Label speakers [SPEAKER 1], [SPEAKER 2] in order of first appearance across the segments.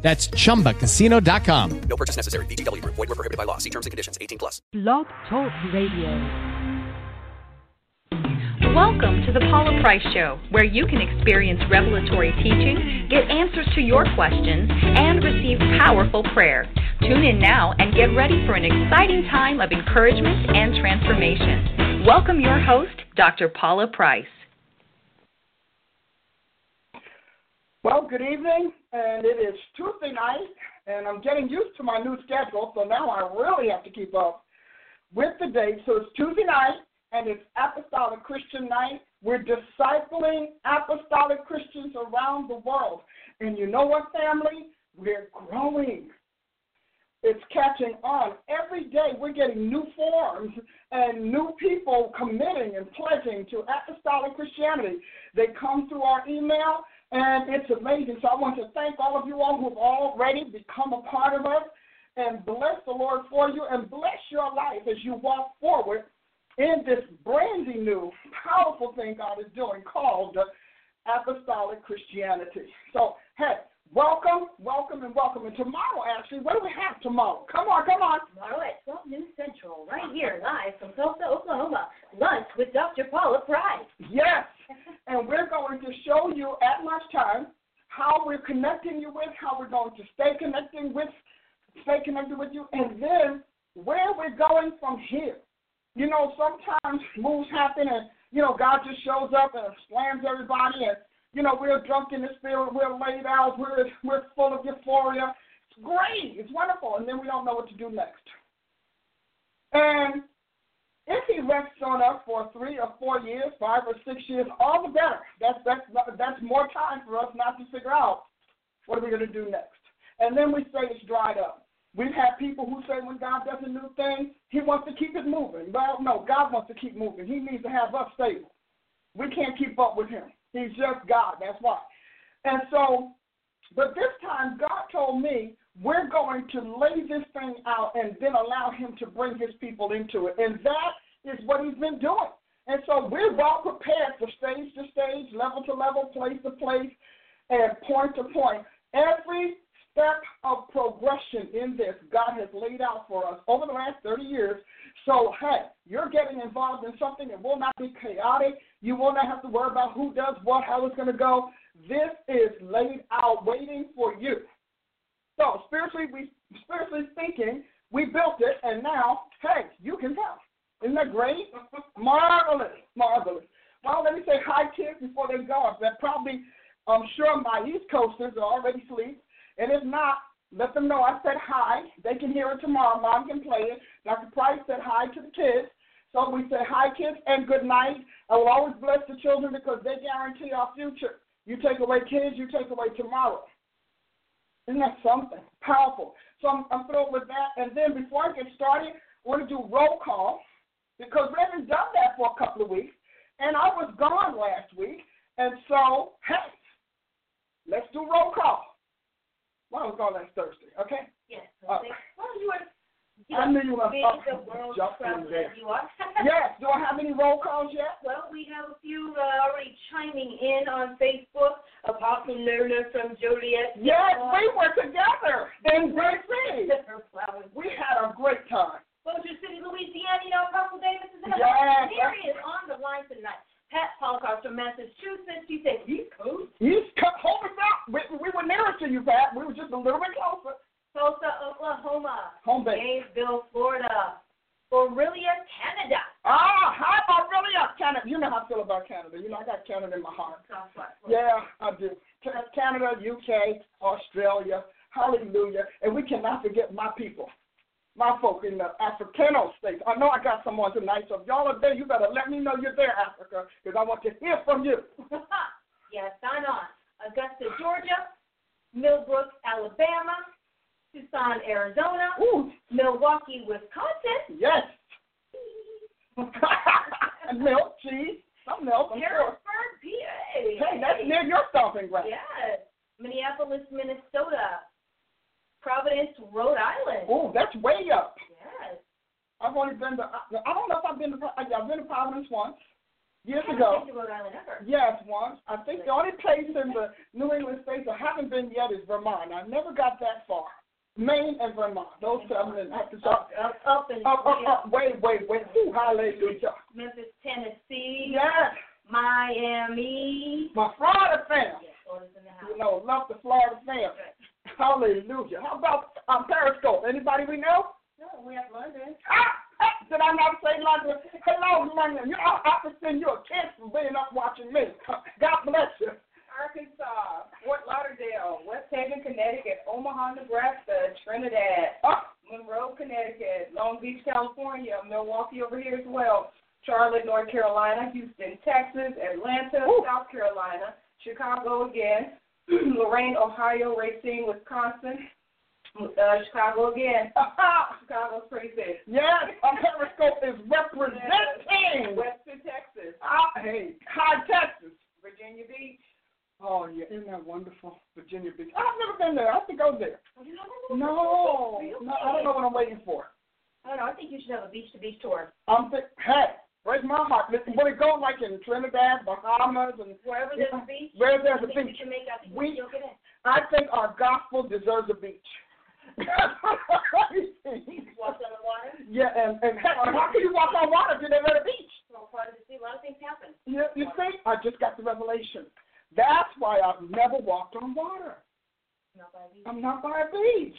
[SPEAKER 1] That's chumbacasino.com.
[SPEAKER 2] No purchase necessary. VGW Group. Void were prohibited by law. See terms and conditions. 18 plus.
[SPEAKER 3] Blog Talk Radio.
[SPEAKER 4] Welcome to the Paula Price Show, where you can experience revelatory teaching, get answers to your questions, and receive powerful prayer. Tune in now and get ready for an exciting time of encouragement and transformation. Welcome your host, Dr. Paula Price.
[SPEAKER 5] Well, good evening, and it is Tuesday night, and I'm getting used to my new schedule, so now I really have to keep up with the date. So it's Tuesday night, and it's Apostolic Christian Night. We're discipling apostolic Christians around the world. And you know what, family? We're growing. It's catching on. Every day we're getting new forms and new people committing and pledging to apostolic Christianity. They come through our email and it's amazing. So I want to thank all of you all who have already become a part of us and bless the Lord for you and bless your life as you walk forward in this brandy new, powerful thing God is doing called apostolic Christianity. So, hey, welcome, welcome, and welcome. And tomorrow, actually, what do we have tomorrow? Come on, come on.
[SPEAKER 6] Tomorrow at 12 noon Central, right here, live from Tulsa, Oklahoma. Lunch with Dr. Paula Price.
[SPEAKER 5] Yes, and we're going to show you at lunchtime how we're connecting you with, how we're going to stay connecting with, stay connected with you, and then where we're going from here. You know, sometimes moves happen and, you know, God just shows up and slams everybody and, you know, we're drunk in the spirit, we're laid out, we're, we're full of euphoria. It's great, it's wonderful, and then we don't know what to do next. And if he rests on us for three or four years, five or six years, all the better. That's that's that's more time for us not to figure out what are we going to do next. And then we say it's dried up. We've had people who say when God does a new thing, He wants to keep it moving. Well, no, God wants to keep moving. He needs to have us stable. We can't keep up with Him. He's just God. That's why. And so, but this time God told me we're going to lay this thing out and then allow him to bring his people into it. And that is what he's been doing. And so we're well prepared for stage to stage, level to level, place to place, and point to point. Every step of progression in this, God has laid out for us over the last 30 years. So, hey, you're getting involved in something that will not be chaotic. You will not have to worry about who does what, how it's going to go. This is laid out, waiting for you. So, spiritually, we spiritually speaking, we built it, and now, hey, you can come. Isn't that great? marvelous, marvelous. Well, let me say hi, kids, before they go. That probably, I'm sure my East Coasters are already asleep, and if not, let them know I said hi. They can hear it tomorrow. Mom can play it. Dr. Price said hi to the kids. So we say hi, kids, and good night. I will always bless the children because they guarantee our future. You take away kids, you take away tomorrow. Isn't that something? Powerful. So I'm, I'm thrilled with that. And then before I get started, I want to do roll call because we haven't done that for a couple of weeks. And I was gone last week. And so, hey, let's do roll call. Well, I was gone last Thursday, okay?
[SPEAKER 6] Yes. Uh, well, you were. You
[SPEAKER 5] I knew you were
[SPEAKER 6] big the world
[SPEAKER 5] jump in there.
[SPEAKER 6] you are.
[SPEAKER 5] yes. Do I have any roll calls yet?
[SPEAKER 6] Well, we have a few uh, already chiming in on Facebook. Apostle Lerner from Joliet.
[SPEAKER 5] Yes,
[SPEAKER 6] uh,
[SPEAKER 5] we were together in Great City. We had a great time.
[SPEAKER 6] Bossier City, Louisiana. You know, Apostle Davis is in the
[SPEAKER 5] Yes.
[SPEAKER 6] Here he is on the line tonight. Pat Polkar from Massachusetts. She said, East Coast.
[SPEAKER 5] East Coast, hold us up. We, we were nearer to you, Pat. We were just a little bit closer.
[SPEAKER 6] Tulsa, Oklahoma.
[SPEAKER 5] Home base.
[SPEAKER 6] Gainesville, Florida. Orillia, Canada.
[SPEAKER 5] Ah, how about really Canada? You know how I feel about Canada. You know I got Canada in my heart. Yeah, I do. Canada, UK, Australia. Hallelujah. And we cannot forget my people. My folk in the Africano states. I know I got someone tonight, so if y'all are there, you better let me know you're there, Africa, because I want to hear from you.
[SPEAKER 6] yes, sign on. Augusta, Georgia. Millbrook, Alabama. Tucson, Arizona,
[SPEAKER 5] Ooh,
[SPEAKER 6] Milwaukee, Wisconsin,
[SPEAKER 5] yes. milk, cheese, some milk, I'm sure.
[SPEAKER 6] Harrisburg, PA.
[SPEAKER 5] Hey, that's near your stomping ground.
[SPEAKER 6] Yes. Minneapolis, Minnesota, Providence, Rhode Island.
[SPEAKER 5] Ooh, that's way up.
[SPEAKER 6] Yes.
[SPEAKER 5] I've only been to, I don't know if I've been to, I've been to Providence once, years
[SPEAKER 6] I
[SPEAKER 5] ago.
[SPEAKER 6] haven't been to Rhode Island ever.
[SPEAKER 5] Yes, once. I think the only place in the New England states I haven't been yet is Vermont. I never got that far. Maine and Vermont. Those seven and up to
[SPEAKER 6] Up, up, up in
[SPEAKER 5] Up, up, up, wait, wait, wait. Ooh, hallelujah.
[SPEAKER 6] Memphis, Tennessee,
[SPEAKER 5] Yes,
[SPEAKER 6] Miami.
[SPEAKER 5] my Florida fam.
[SPEAKER 6] Yes, Florida's in the house.
[SPEAKER 5] You know, love the Florida fam. Hallelujah. How about um, Periscope? Anybody we know?
[SPEAKER 6] No, we have London.
[SPEAKER 5] Ah, ah, did I not say London? Hello, London. You know, I have to send you a kiss for being up watching me. God bless you.
[SPEAKER 7] Arkansas, Fort Lauderdale, West Haven, Connecticut, Omaha, Nebraska, Trinidad,
[SPEAKER 5] Ah,
[SPEAKER 7] Monroe, Connecticut, Long Beach, California, Milwaukee over here as well, Charlotte, North Carolina, Houston, Texas, Atlanta,
[SPEAKER 5] Ooh.
[SPEAKER 7] South Carolina, Chicago again, Lorain, Ohio, Racine, Wisconsin, uh, Chicago again. Chicago's pretty big.
[SPEAKER 5] yes, Periscope is representing.
[SPEAKER 7] Western Texas,
[SPEAKER 5] Ah, hey, High Texas.
[SPEAKER 7] Virginia Beach.
[SPEAKER 5] Oh, yeah, isn't that wonderful? Virginia Beach. I've never been there. I have to go there. No, no, I don't know what I'm waiting for.
[SPEAKER 6] I don't know. I think you should have a beach to beach tour.
[SPEAKER 5] I'm think, hey, where's my heart. Listen, would it go like in Trinidad, Bahamas, and
[SPEAKER 6] Wherever there's a beach.
[SPEAKER 5] Where there's a beach.
[SPEAKER 6] You can make, I
[SPEAKER 5] We-
[SPEAKER 6] in.
[SPEAKER 5] I think our gospel deserves a beach.
[SPEAKER 6] Walk on the water.
[SPEAKER 5] yeah, and, and how can you walk on water if you're never at a beach?
[SPEAKER 6] Well, part of the sea. A lot of things happen.
[SPEAKER 5] You, you see, I just got the revelation. That's why I've never walked on water.
[SPEAKER 6] Not by a beach.
[SPEAKER 5] I'm not by a beach.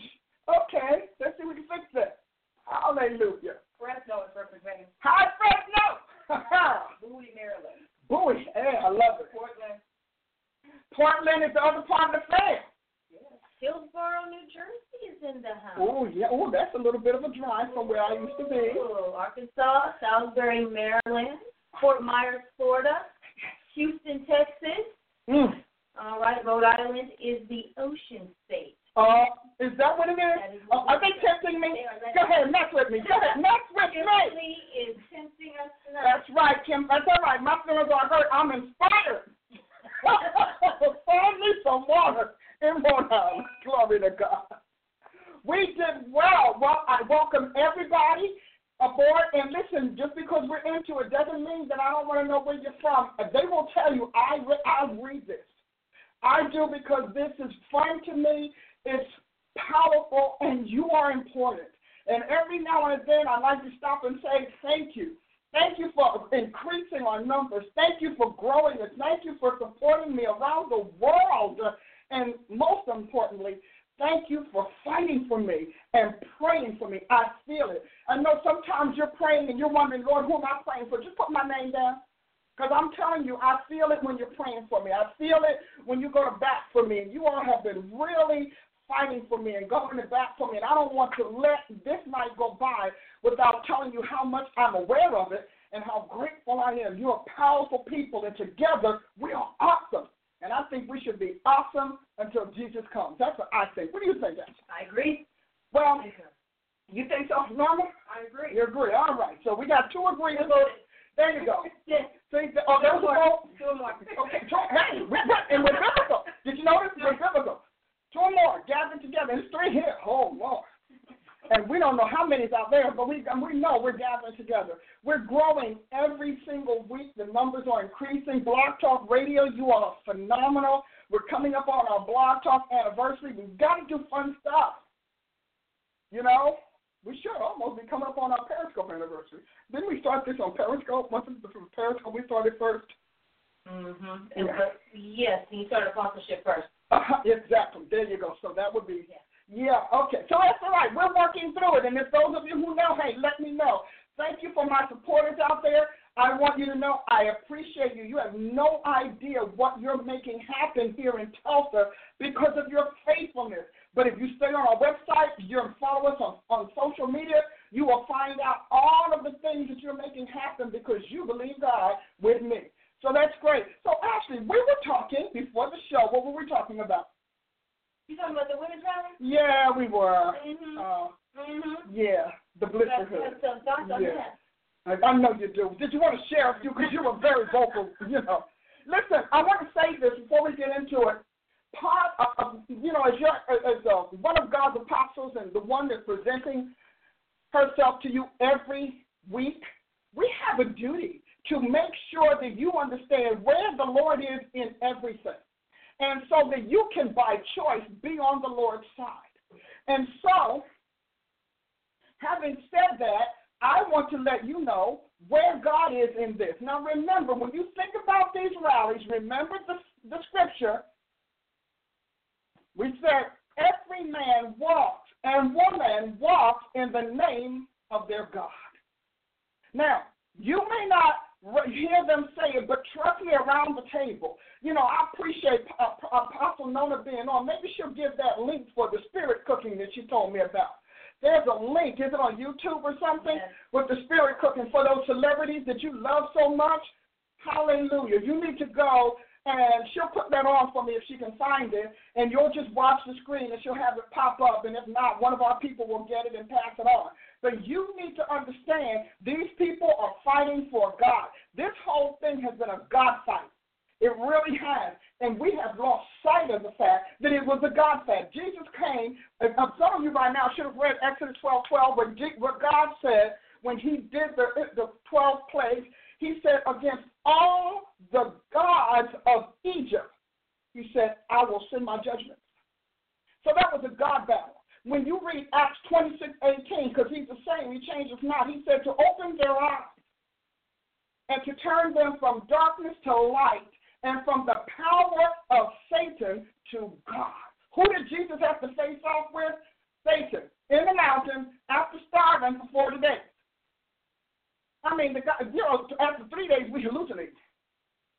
[SPEAKER 5] Okay, let's see if we can fix that. Hallelujah.
[SPEAKER 7] Fresno is representing
[SPEAKER 5] Hi, Fresno.
[SPEAKER 7] Bowie, Maryland,
[SPEAKER 5] Boy, hey, I love it.
[SPEAKER 7] Portland,
[SPEAKER 5] Portland is the other part of the fan.
[SPEAKER 6] Hillsborough, New Jersey is in the house.
[SPEAKER 5] Oh, yeah. Oh, that's a little bit of a drive from where I used to be.
[SPEAKER 6] Ooh, Arkansas, Salisbury, Maryland, Fort Myers, Florida, Houston, Texas.
[SPEAKER 5] Mm.
[SPEAKER 6] All right, Rhode Island is the ocean state.
[SPEAKER 5] Uh, is that what it is?
[SPEAKER 6] That is
[SPEAKER 5] Uh,
[SPEAKER 6] what
[SPEAKER 5] are they tempting me?
[SPEAKER 6] They
[SPEAKER 5] Go ahead, mess with me. Go ahead, mess with me.
[SPEAKER 6] Is tempting us tonight.
[SPEAKER 5] That's right, Kim. That's all right. My feelings are hurt. I'm inspired. Find me some water in Rhode Island. Glory to God. We did well. Well, I welcome everybody aboard. And listen, just because we're into it doesn't mean that I don't want to know where you're from. They will tell you I re- I read this. Because this is fun to me. It's powerful, and you are important. And every now and then, I like to stop and say thank you. Thank you for increasing our numbers. Thank you for growing us. Thank you for supporting me around the world. And most importantly, thank you for fighting for me and praying for me. I feel it. I know sometimes you're praying and you're wondering, Lord, who am I praying for? Just put my name down. Because I'm telling you, I feel it when you're praying for me. I feel it when you go to bat for me. And you all have been really fighting for me and going to bat for me. And I don't want to let this night go by without telling you how much I'm aware of it and how grateful I am. You are powerful people, and together we are awesome. And I think we should be awesome until Jesus comes. That's what I think. What do you think, Ashley?
[SPEAKER 6] I agree.
[SPEAKER 5] Well, you think so, Norma?
[SPEAKER 7] I agree.
[SPEAKER 5] You agree. All right. So we got two agreements. There you go. See, the, oh, there was.
[SPEAKER 7] Two more.
[SPEAKER 5] Okay, two, hey, we're, we're- and we're biblical. Did you notice? We're biblical. Two more gathered together. There's three here. Oh, Lord. And we don't know how many's out there, but we we know we're gathering together. We're growing every single week. The numbers are increasing. Blog Talk Radio, you are phenomenal. We're coming up on our Blog Talk anniversary. We've got to do fun stuff. You know, we should almost be coming up on our Periscope anniversary. Didn't we start this on Periscope? Wasn't it from Periscope we started first?
[SPEAKER 6] Mm-hmm. Yes, you started apostleship first.
[SPEAKER 5] Uh, exactly. There you go. So that would be. Yeah, okay. So that's all right. We're working through it. And if those of you who know, hey, let me know. Thank you for my supporters out there. I want you to know I appreciate you. You have no idea what you're making happen here in Tulsa because of your faithfulness. But if you stay on our website, you follow us on, on social media, you will find out all of the things that you're making happen because you believe God with me. So that's great. So Ashley, we were talking before the show. What were we talking about?
[SPEAKER 6] You talking about the women's rally?
[SPEAKER 5] Yeah, we were.
[SPEAKER 6] Mhm.
[SPEAKER 5] Uh,
[SPEAKER 6] Mhm.
[SPEAKER 5] yeah, the blisterhood.
[SPEAKER 6] that's some thoughts on
[SPEAKER 5] Yeah. I, I know you do. Did you want to share a few? Because you were very vocal, you know. Listen, I want to say this before we get into it. Part of, of you know, as, your, as uh, one of God's apostles and the one that's presenting to you every week, we have a duty to make sure that you understand where the Lord is in everything. And so that you can, by choice, be on the Lord's side. And so, having said that, I want to let you know where God is in this. Now, remember, when you think about these rallies, remember the, the scripture. We said, every man walks and woman walks in the name of their God. Now, you may not hear them say it, but trust me around the table. You know, I appreciate Apostle Nona being on. Maybe she'll give that link for the spirit cooking that she told me about. There's a link, is it on YouTube or something,
[SPEAKER 6] Yes.
[SPEAKER 5] with the spirit cooking for those celebrities that you love so much? Hallelujah. You need to go and she'll put that on for me if she can find it, and you'll just watch the screen and she'll have it pop up, and if not, one of our people will get it and pass it on. But you need to understand these people are fighting for God. This whole thing has been a God fight. It really has. And we have lost sight of the fact that it was a God fight. Jesus came, and some of you by now should have read Exodus 12 12, where, where God said, when he did the, the 12 plagues, he said, against all the gods of Egypt, he said, I will send my judgment. So that was a God battle. When you read Acts 26 18, because he's the same, he changes not, he said to open their eyes and to turn them from darkness to light and from the power of Satan to God. Who did Jesus have to face off with? Satan in the mountain after starving for 40 days. I mean, the guy, you know, after three days we hallucinate.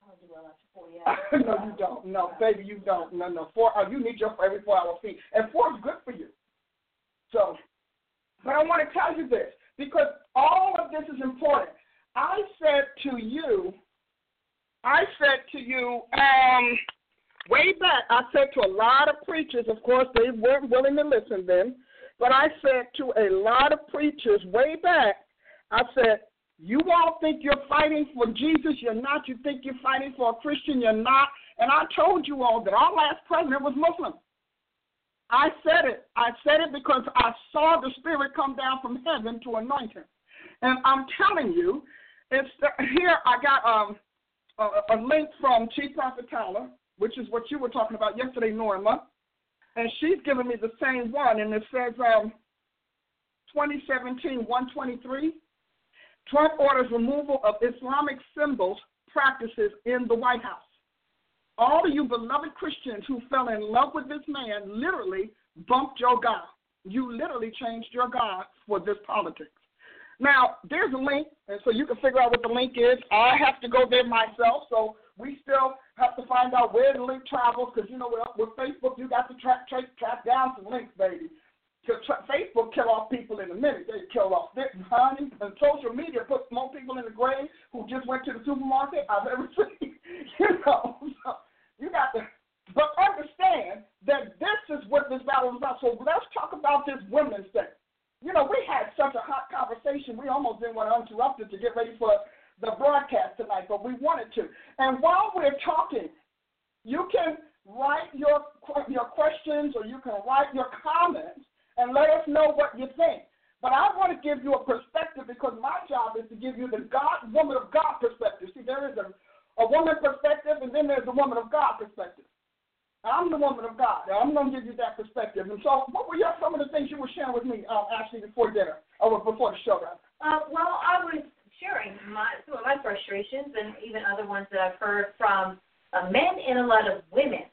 [SPEAKER 6] I don't do well after 40 hours.
[SPEAKER 5] no, you don't. No, baby, you don't. No, no. Four. Uh, you need your every four-hour feed, and four is good for you. So, but I want to tell you this because all of this is important. I said to you, I said to you, um, way back, I said to a lot of preachers, of course, they weren't willing to listen then, but I said to a lot of preachers way back, I said, you all think you're fighting for Not. You think you're fighting for a Christian, you're not. And I told you all that our last president was Muslim. I said it. I said it because I saw the Spirit come down from heaven to anoint him. And I'm telling you, it's here. I got um, a, a link from Chief Prophet Tyler, which is what you were talking about yesterday, Norma, and she's given me the same one, and it says um, 2017 123. Trump orders removal of Islamic symbols practices in the White House. All of you beloved Christians who fell in love with this man literally bumped your God. You literally changed your God for this politics. Now, there's a link, and so you can figure out what the link is. I have to go there myself, so we still have to find out where the link travels because, you know, with, with Facebook, you got to track, track, track down some links, baby. Facebook kill off people in a minute. They kill off this, honey. And social media puts more people in the grave who just went to the supermarket I've ever seen. you know, so you got to. But understand that this is what this battle is about. So let's talk about this women's thing. You know, we had such a hot conversation. We almost didn't want to interrupt it to get ready for the broadcast tonight, but we wanted to. And while we're talking, you can write your your questions or you can write your comments and let us know what you think. But I want to give you a perspective because my job is to give you the God, woman of God perspective. See, there is a, a woman perspective and then there's a woman of God perspective. I'm the woman of God. I'm going to give you that perspective. And so, what were your, some of the things you were sharing with me, um, Ashley, before dinner, or before the show, rather?
[SPEAKER 6] Uh, well, I was sharing my, some of my frustrations and even other ones that I've heard from uh, men and a lot of women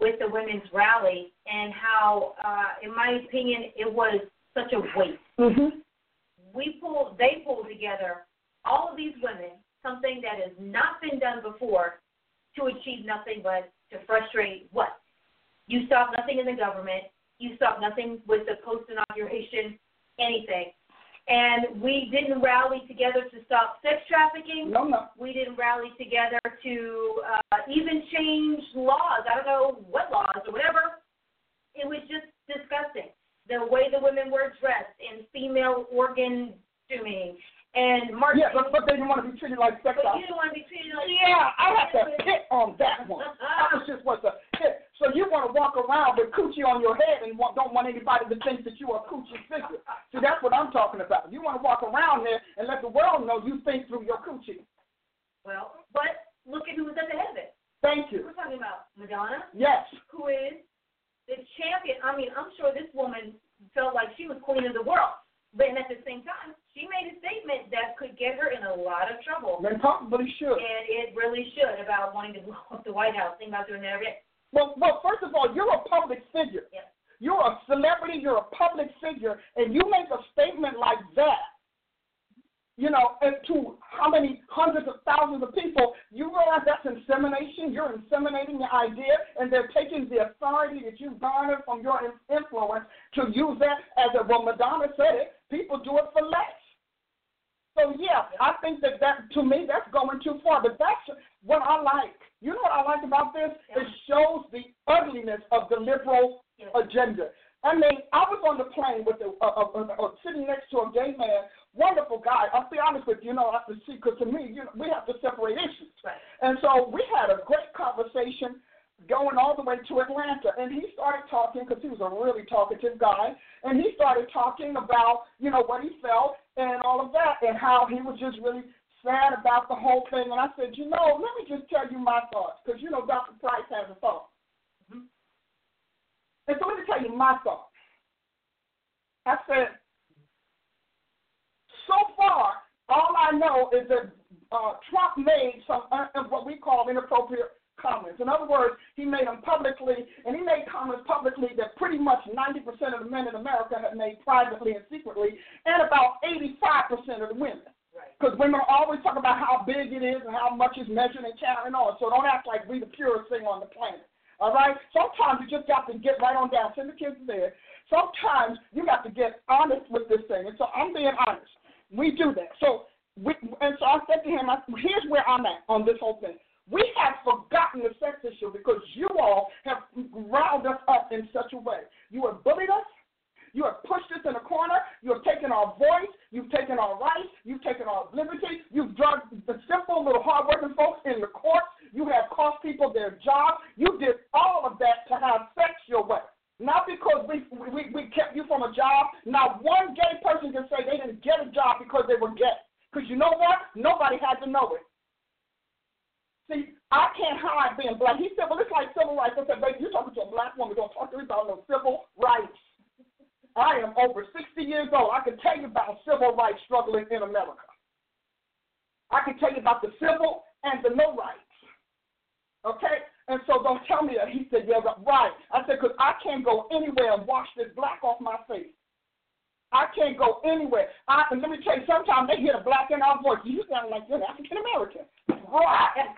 [SPEAKER 6] with the women's rally and how, uh, in my opinion, it was such a waste.
[SPEAKER 5] Mm-hmm.
[SPEAKER 6] We pulled, they pulled together, all of these women, something that has not been done before to achieve nothing but to frustrate what? You stop nothing in the government. You stop nothing with the post inauguration, anything. And we didn't rally together to stop sex trafficking.
[SPEAKER 5] No, no.
[SPEAKER 6] We didn't rally together to uh, even change laws. I don't know what laws or whatever. it was just disgusting. The way the women were dressed in female organ doing and marching.
[SPEAKER 5] Yeah, but, but they didn't want to be treated like sex
[SPEAKER 6] But you didn't want to be treated like
[SPEAKER 5] Yeah, I have to hit on that one. That was just a hit. So you want to walk around with coochie on your head and want, don't want anybody to think that you are a coochie figure. See, that's what I'm talking about. You want to walk around there and let the world know you think through your coochie.
[SPEAKER 6] Well, but look at who was at the head of it.
[SPEAKER 5] Thank you.
[SPEAKER 6] We're talking about Madonna,
[SPEAKER 5] Yes.
[SPEAKER 6] who is the champion. I mean, I'm sure this woman felt like she was queen of the world. But at the same time, she made a statement that could get her in a lot of trouble.
[SPEAKER 5] Then probably should.
[SPEAKER 6] And it really should about wanting to blow up the White House, thinking about doing that every day.
[SPEAKER 5] Well, well, first of all, you're a public figure.
[SPEAKER 6] Yeah.
[SPEAKER 5] You're a celebrity. You're a public figure, and you make a statement like that. You know, to how many hundreds of thousands of people, you realize that's insemination. You're inseminating the idea, and they're taking the authority that you garnered from your influence to use that as a well. Madonna said it. People do it for less. So yeah, I think that that to me that's going too far. But that's what I like. You know what I like about this? It shows the ugliness of the liberal agenda. I mean, I was on the plane with a, a, a, a, sitting next to a gay man, wonderful guy. I'll be honest with you, you know, I have to see because to me, you know, we have to separate issues.
[SPEAKER 6] Right.
[SPEAKER 5] And so we had a great conversation going all the way to Atlanta. And he started talking because he was a really talkative guy. And he started talking about, you know, what he felt and all of that and how he was just really sad about the whole thing. And I said, you know, let me just tell you my thoughts because, you know, Dr. Price has a thought. And so let me tell you my thought. I said, so far, all I know is that uh, Trump made some uh, what we call inappropriate comments. In other words, he made them publicly, and he made comments publicly that pretty much 90% of the men in America have made privately and secretly, and about 85% of the women. Because women always talk about how big it is and how much is measured and counted and all. So don't act like we the purest thing on the planet. All right? Sometimes you just got to get right on down. Send the kids there. Sometimes you got to get honest with this thing. And so I'm being honest. We do that. So we, and so I said to him, I, here's where I'm at on this whole thing. We have forgotten the sex issue because you all have riled us up in such a way. You have bullied us. You have pushed us in a corner. You have taken our voice. You've taken our rights. You've taken our liberty. You've drugged the simple little hardworking folks in the courts. You have cost people their jobs. You did all of that to have sex your way. Not because we, we, we kept you from a job. Not one gay person can say they didn't get a job because they were gay. Because you know what? Nobody had to know it. See, I can't hide being black. He said, well, it's like civil rights. I said, baby, you're talking to a black woman. Don't talk to me about no civil rights. I am over 60 years old. I can tell you about civil rights struggling in America. I can tell you about the civil and the no rights. Okay? And so don't tell me that. He said, yeah, right. I said, because I can't go anywhere and wash this black off my face. I can't go anywhere. I, and let me tell you, sometimes they hear the black in our voice. You sound like you're African American. Right.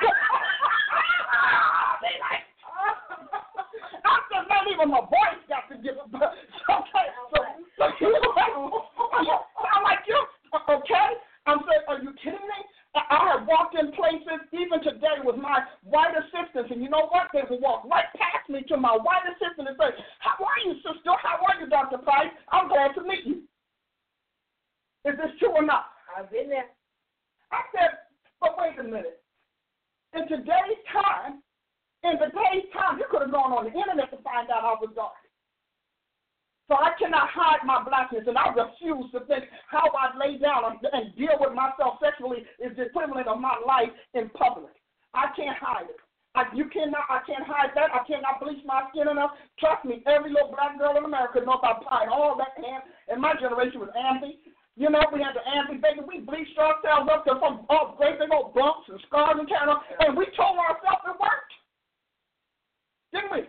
[SPEAKER 5] they like, I said, not even my voice got to give. But sometimes, so, so you sound like you. Okay? I'm saying, are you kidding me? I have walked in places, even today, with my white assistants, and you know what? They will walk right past me to my white assistant and say, How are you, sister? How are you, Dr. Price? I'm glad to meet you. Is this true or not?
[SPEAKER 6] I've been there.
[SPEAKER 5] I said, But wait a minute. In today's time, in today's time, you could have gone on the internet to find out I was dark. So I cannot hide my blackness, and I refuse to think how I lay down and deal with myself sexually is the equivalent of my life in public. I can't hide it. I, you cannot. I can't hide that. I cannot bleach my skin enough. Trust me, every little black girl in America knows I applied all that hand. And my generation was Ambi. You know, we had the Ambi baby. We bleached ourselves up to some oh, great big old bumps and scars and kind and we told ourselves it worked. Didn't we?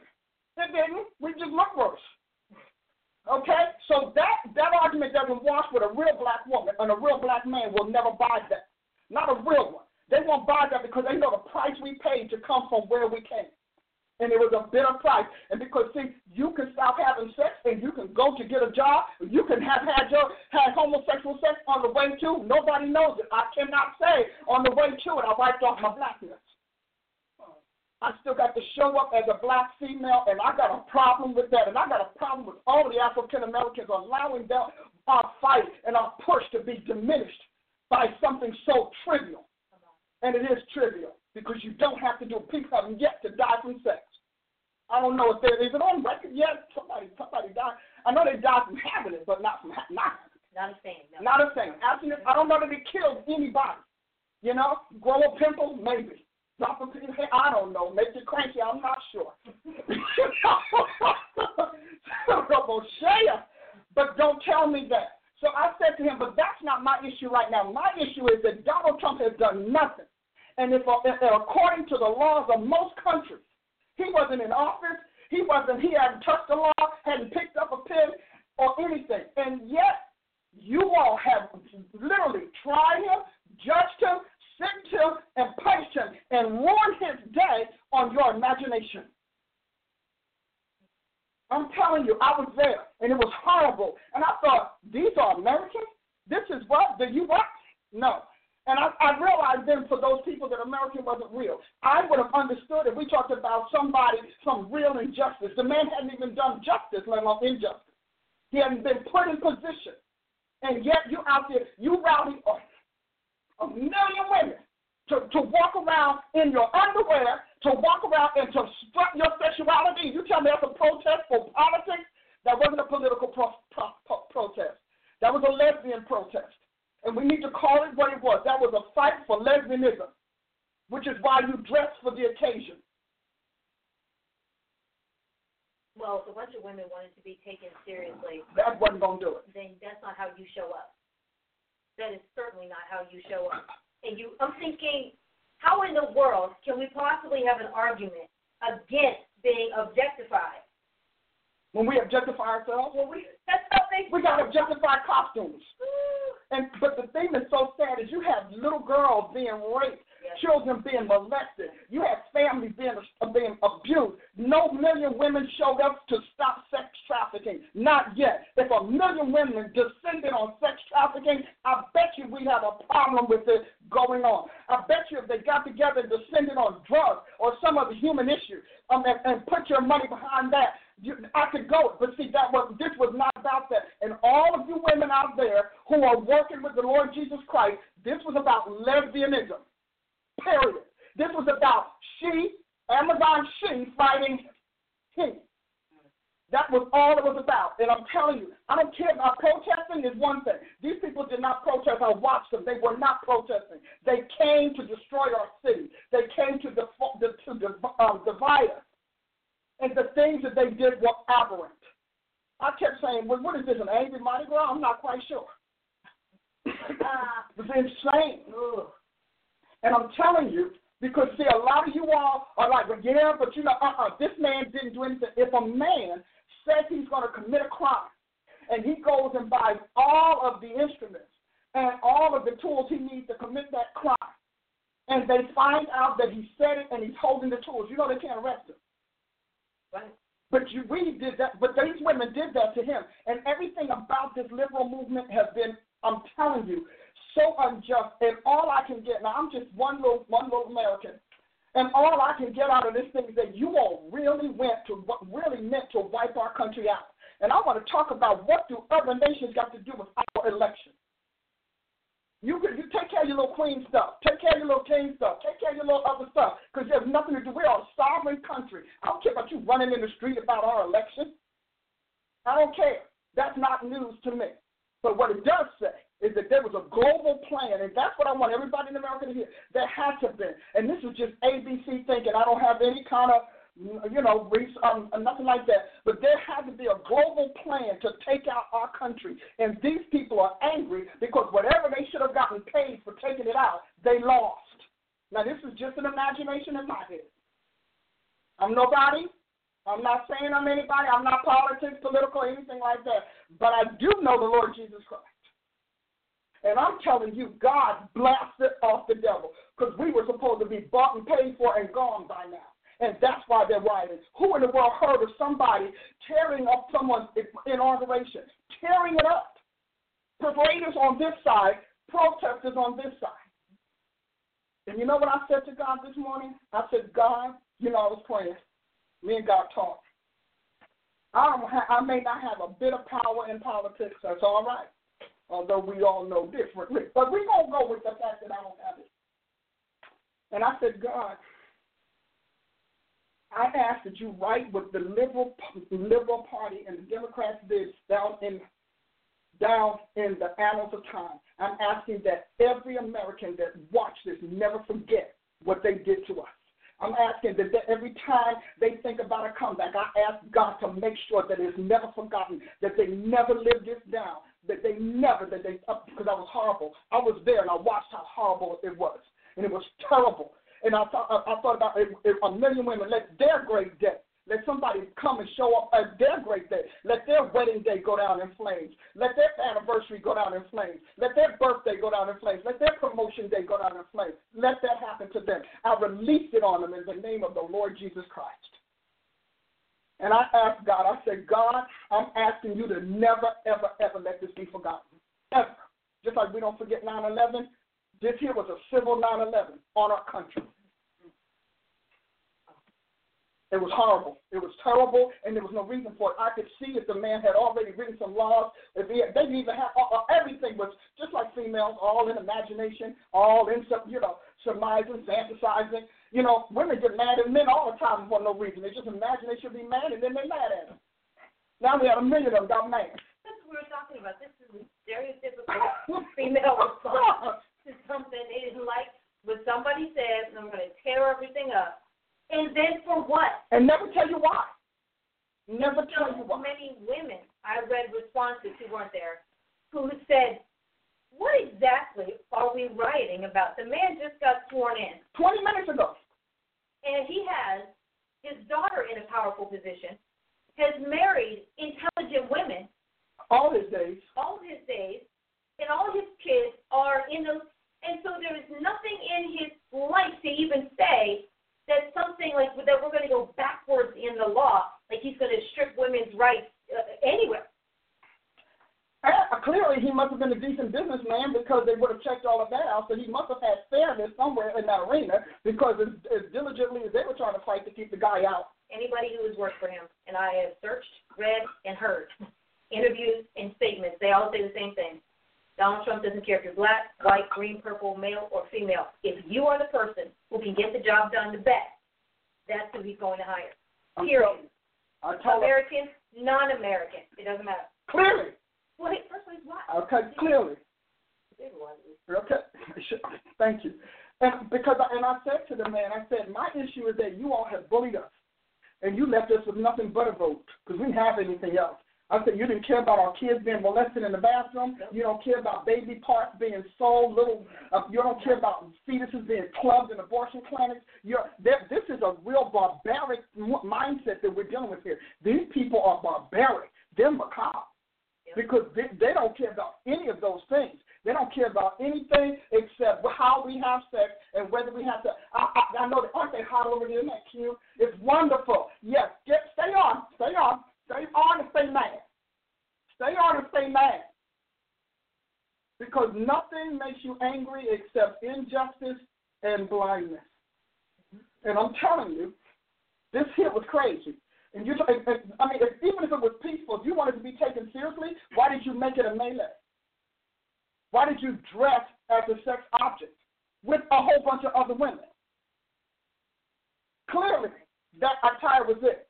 [SPEAKER 5] It didn't. We just look worse. Okay? So that, that argument doesn't wash with a real black woman, and a real black man will never buy that. Not a real one. They won't buy that because they know the price we paid to come from where we came. And it was a bitter price. And because, see, you can stop having sex and you can go to get a job. You can have had your had homosexual sex on the way to. Nobody knows it. I cannot say on the way to it I wiped off my blackness. I still got to show up as a black female, and I got a problem with that. And I got a problem with all the African Americans allowing their, our uh, fight and our push to be diminished by something so trivial. And it is trivial because you don't have to do it. People have yet to die from sex. I don't know if there is it on record yet. Somebody, somebody died. I know they died from having it, but not from ha- not.
[SPEAKER 6] Not a thing. No.
[SPEAKER 5] Not a thing. Absolutely. I don't know that it killed anybody. You know, grow a pimple, maybe. I don't know. Make you cranky, I'm not sure. but don't tell me that. So I said to him, but that's not my issue right now. My issue is that Donald Trump has done nothing. And if, uh, if according to the laws of most countries, he wasn't in office, he wasn't, he hadn't touched the law, hadn't picked up a pen or anything. And yet, you all have literally tried him, judged him, sent him, and punished him, and ruined his day on imagination. I'm telling you, I was there, and it was horrible. And I thought, these are Americans? This is what? The U.S.? No. And I, I realized then for those people that America wasn't real. I would have understood if we talked about somebody, some real injustice. The man hadn't even done justice, let alone injustice. He hadn't been put in position. And yet you out there, you rally a, a million women to, to walk around in your underwear, to walk around and to strut your sexuality. You tell me that's a protest for politics? That wasn't a political pro, pro, pro, protest. That was a lesbian protest. And we need to call it what it was. That was a fight for lesbianism, which is why you dress for the occasion.
[SPEAKER 6] Well, if a bunch of women wanted to be taken seriously,
[SPEAKER 5] that wasn't going to do it.
[SPEAKER 6] Then that's not how you show up. That is certainly not how you show up. And you, I'm thinking, how in the world can we possibly have an argument against being objectified?
[SPEAKER 5] When we objectify ourselves,
[SPEAKER 6] well, we that's how they
[SPEAKER 5] we got to objectify costumes. and but the thing that's so sad is you have little girls being raped children being molested. You had families being being abused. No million women showed up to stop sex trafficking. Not yet. If a million women descended on sex trafficking, I bet you we'd have a problem with it going on. I bet you if they got together and descended on drugs or some other human issue um, and, and put your money behind that, you, I could go. But see, that was this was not about that. And all of you women out there who are working with the Lord Jesus Christ, this was about lesbianism. Period. This was about she, Amazon she, fighting he. That was all it was about. And I'm telling you, I don't care about protesting is one thing. These people did not protest. I watched them. They were not protesting. They came to destroy our city. They came to, the, to um, divide us. And the things that they did were aberrant. I kept saying, well, what is this, an angry Mardi Gras? I'm not quite sure. it was insane. Ugh. And I'm telling you, because see, a lot of you all are like, well, yeah, but you know, uh-uh, this man didn't do anything. If a man says he's going to commit a crime, and he goes and buys all of the instruments and all of the tools he needs to commit that crime, and they find out that he said it and he's holding the tools, you know they can't arrest him. Right. But you, we did that. But these women did that to him, and everything about this liberal movement has been. I'm telling you, so unjust, and all I can get now, I'm just one little one little American, and all I can get out of this thing is that you all really went to really meant to wipe our country out. And I want to talk about what do other nations got to do with our election. You you take care of your little queen stuff, take care of your little king stuff, take care of your little other stuff, because there's nothing to do. We're a sovereign country. I don't care about you running in the street about our election. I don't care. That's not news to me. But what it does say is that there was a global plan, and that's what I want everybody in America to hear. There had to have been, and this is just ABC thinking. I don't have any kind of you know, um, nothing like that. But there had to be a global plan to take out our country. And these people are angry because whatever they should have gotten paid for taking it out, they lost. Now, this is just an imagination in my head. I'm nobody. I'm not saying I'm anybody. I'm not politics, political, anything like that. But I do know the Lord Jesus Christ. And I'm telling you, God blasted off the devil because we were supposed to be bought and paid for and gone by now. And that's why they're rioting. Who in the world heard of somebody tearing up someone's inauguration? Tearing it up. Paraders on this side, protesters on this side. And you know what I said to God this morning? I said, God, you know, I was praying. Me and God talked. I don't ha- I may not have a bit of power in politics. That's all right. Although we all know differently, but we're gonna go with the fact that I don't have it. And I said, God, I ask that you write what the liberal liberal party and the Democrats did down in down in the annals of time. I'm asking that every American that watch this never forget what they did to us. I'm asking that every time they think about a comeback, I ask God to make sure that it's never forgotten, that they never live this down, that they never, that they, because I was horrible. I was there and I watched how horrible it was. And it was terrible. And I thought, I thought about if a million women let their great day, let somebody come and show up at their great day. Let their wedding day go down in flames. Let their anniversary go down in flames. Let their birthday go down in flames. Let their promotion day go down in flames. Let that happen to them. I release it on them in the name of the Lord Jesus Christ. And I asked God, I said, God, I'm asking you to never, ever, ever let this be forgotten. Ever. Just like we don't forget 9 11, this here was a civil 9 11 on our country. It was horrible. It was terrible, and there was no reason for it. I could see if the man had already written some laws. If he had, they didn't even have uh, uh, everything was just like females, all in imagination, all in some, you know, surmising, fantasizing. You know, women get mad at men all the time for no reason. They just imagine they should be mad, and then they're mad at them. Now we have a million of them got mad.
[SPEAKER 6] That's what we were talking about. This is a stereotypical female response to something they didn't like what somebody said, and I'm going to tear everything up. And then for what?
[SPEAKER 5] And never tell you why. Never tell you why.
[SPEAKER 6] many women I read responses who weren't there who said, What exactly are we writing about? The man just got sworn in.
[SPEAKER 5] 20 minutes ago.
[SPEAKER 6] And he has his daughter in a powerful position, has married intelligent women
[SPEAKER 5] All his days.
[SPEAKER 6] all his days, and all his kids are in those. And so there is nothing in his life to even say that something like that we're going to go backwards in the law, like he's going to strip women's rights uh, anywhere.
[SPEAKER 5] Uh, clearly, he must have been a decent businessman because they would have checked all of that out. So he must have had fairness somewhere in that arena because as, as diligently as they were trying to fight to keep the guy out.
[SPEAKER 6] Anybody who has worked for him, and I have searched, read, and heard interviews and statements, they all say the same thing. Donald Trump doesn't care if you're black, white, green, purple, male, or female. If you are the person who can get the job done the best, that's who he's going to hire. Period.
[SPEAKER 5] I told him,
[SPEAKER 6] American, non-American, it doesn't matter.
[SPEAKER 5] clearly.
[SPEAKER 6] Well, he, first of all, he's white.
[SPEAKER 5] Okay, clearly. Okay, thank you. And because I, and I said to the man, I said, my issue is that you all have bullied us, and you left us with nothing but a vote because we didn't have anything else. I said you didn't care about our kids being molested in the bathroom. You don't care about baby parts being sold. Little, uh, you don't care about fetuses being clubbed in abortion clinics. You're, this is a real barbaric mindset that we're dealing with here. These people are barbaric. They're macabre because they, they don't care about any of those things. They don't care about anything except how we have sex and whether we have to. I, I, I know that aren't they hot over there? Isn't that cute? It's wonderful. Yes, get stay on, stay on, stay on and stay mad. Stay on and stay mad. Because nothing makes you angry except injustice and blindness. And I'm telling you, this hit was crazy. And you, and, and, I mean, if, even if it was peaceful, if you wanted to be taken seriously, why did you make it a melee? Why did you dress as a sex object with a whole bunch of other women? Clearly, that attire was it.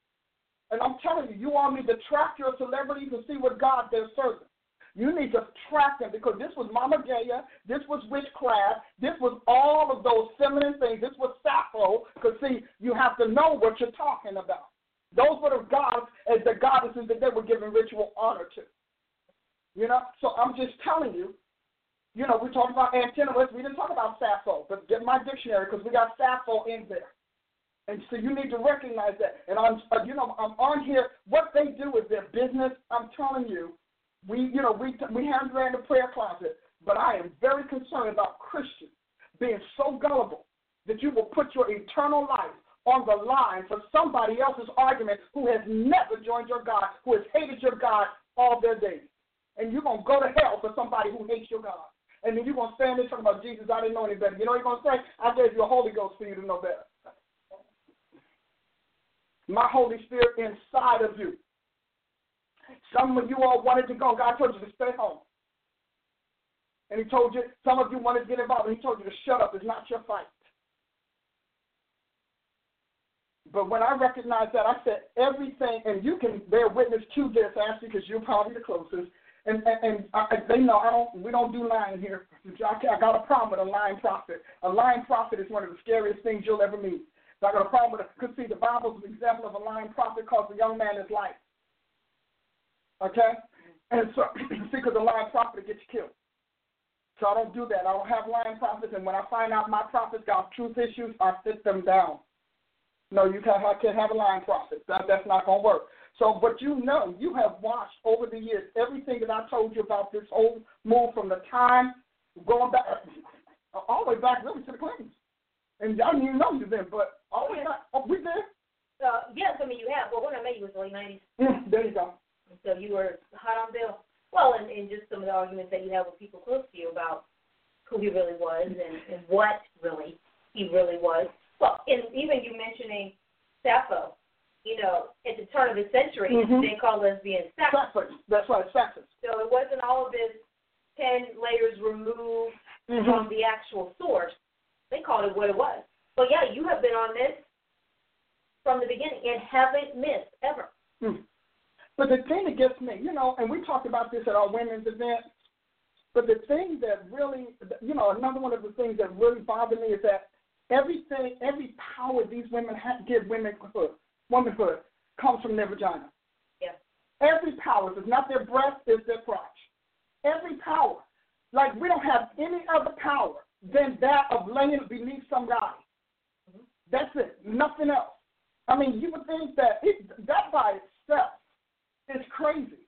[SPEAKER 5] And I'm telling you, you all need to track your celebrities and see what God they're serving. You need to track them because this was Mama Gaia, this was witchcraft, this was all of those feminine things, this was Sappho. Because see, you have to know what you're talking about. Those were the gods and the goddesses that they were giving ritual honor to. You know, so I'm just telling you. You know, we talked about Antinous. We didn't talk about Sappho, but get my dictionary because we got Sappho in there. And so you need to recognize that. And I'm, uh, you know, I'm on here. What they do is their business. I'm telling you, we, you know, we we have ran the prayer closet, but I am very concerned about Christians being so gullible that you will put your eternal life on the line for somebody else's argument who has never joined your God, who has hated your God all their days. And you're to go to hell for somebody who hates your God. And then you're to stand there talking about Jesus, I didn't know any better. You know what you're to say? I gave you a Holy Ghost for you to know better. My Holy Spirit inside of you. Some of you all wanted to go. God told you to stay home. And He told you, some of you wanted to get involved, and He told you to shut up. It's not your fight. But when I recognized that, I said everything, and you can bear witness to this, Ashley, because you're probably the closest. And and, and I, they know I don't. We don't do lying here. I got a problem with a lying prophet. A lying prophet is one of the scariest things you'll ever meet. So I got a problem with it. Because see, the Bible's an example of a lying prophet cost a young man his life. Okay, and so see, because a lying prophet gets you killed. So I don't do that. I don't have lying prophets, and when I find out my prophets got truth issues, I sit them down. No, you can't, I can't have a lying prophet. That, that's not going to work. So, but you know, you have watched over the years everything that I told you about this whole move from the time going back, all the way back really to the Clintons. And I didn't even know you then, but all the way back, oh, we did?
[SPEAKER 6] Uh, yes, I mean, you have. Well, when I met you was the late 90s.
[SPEAKER 5] Yeah, there you go.
[SPEAKER 6] So you were hot on Bill. Well, and, and just some of the arguments that you have with people close to you about who he really was and, and what really he really was. Well, and even you mentioning Sappho, you know, at the turn of the century,
[SPEAKER 5] Mhm.
[SPEAKER 6] they called lesbians.
[SPEAKER 5] Sexist. That's right, sexist.
[SPEAKER 6] So it wasn't all of this ten layers removed
[SPEAKER 5] Mm-hmm.
[SPEAKER 6] from the actual source. They called it what it was. But yeah, you have been on this from the beginning and haven't missed ever.
[SPEAKER 5] Mm. But the thing that gets me, you know, and we talked about this at our women's event, but the thing that really, you know, another one of the things that really bothered me is that everything, every power these women have, give womanhood, womanhood comes from their vagina.
[SPEAKER 6] Yeah.
[SPEAKER 5] Every power, it's not their breast, it's their crotch. Every power. Like we don't have any other power than that of laying beneath some guy. That's it. Nothing else. I mean, you would think that it, that by itself is crazy.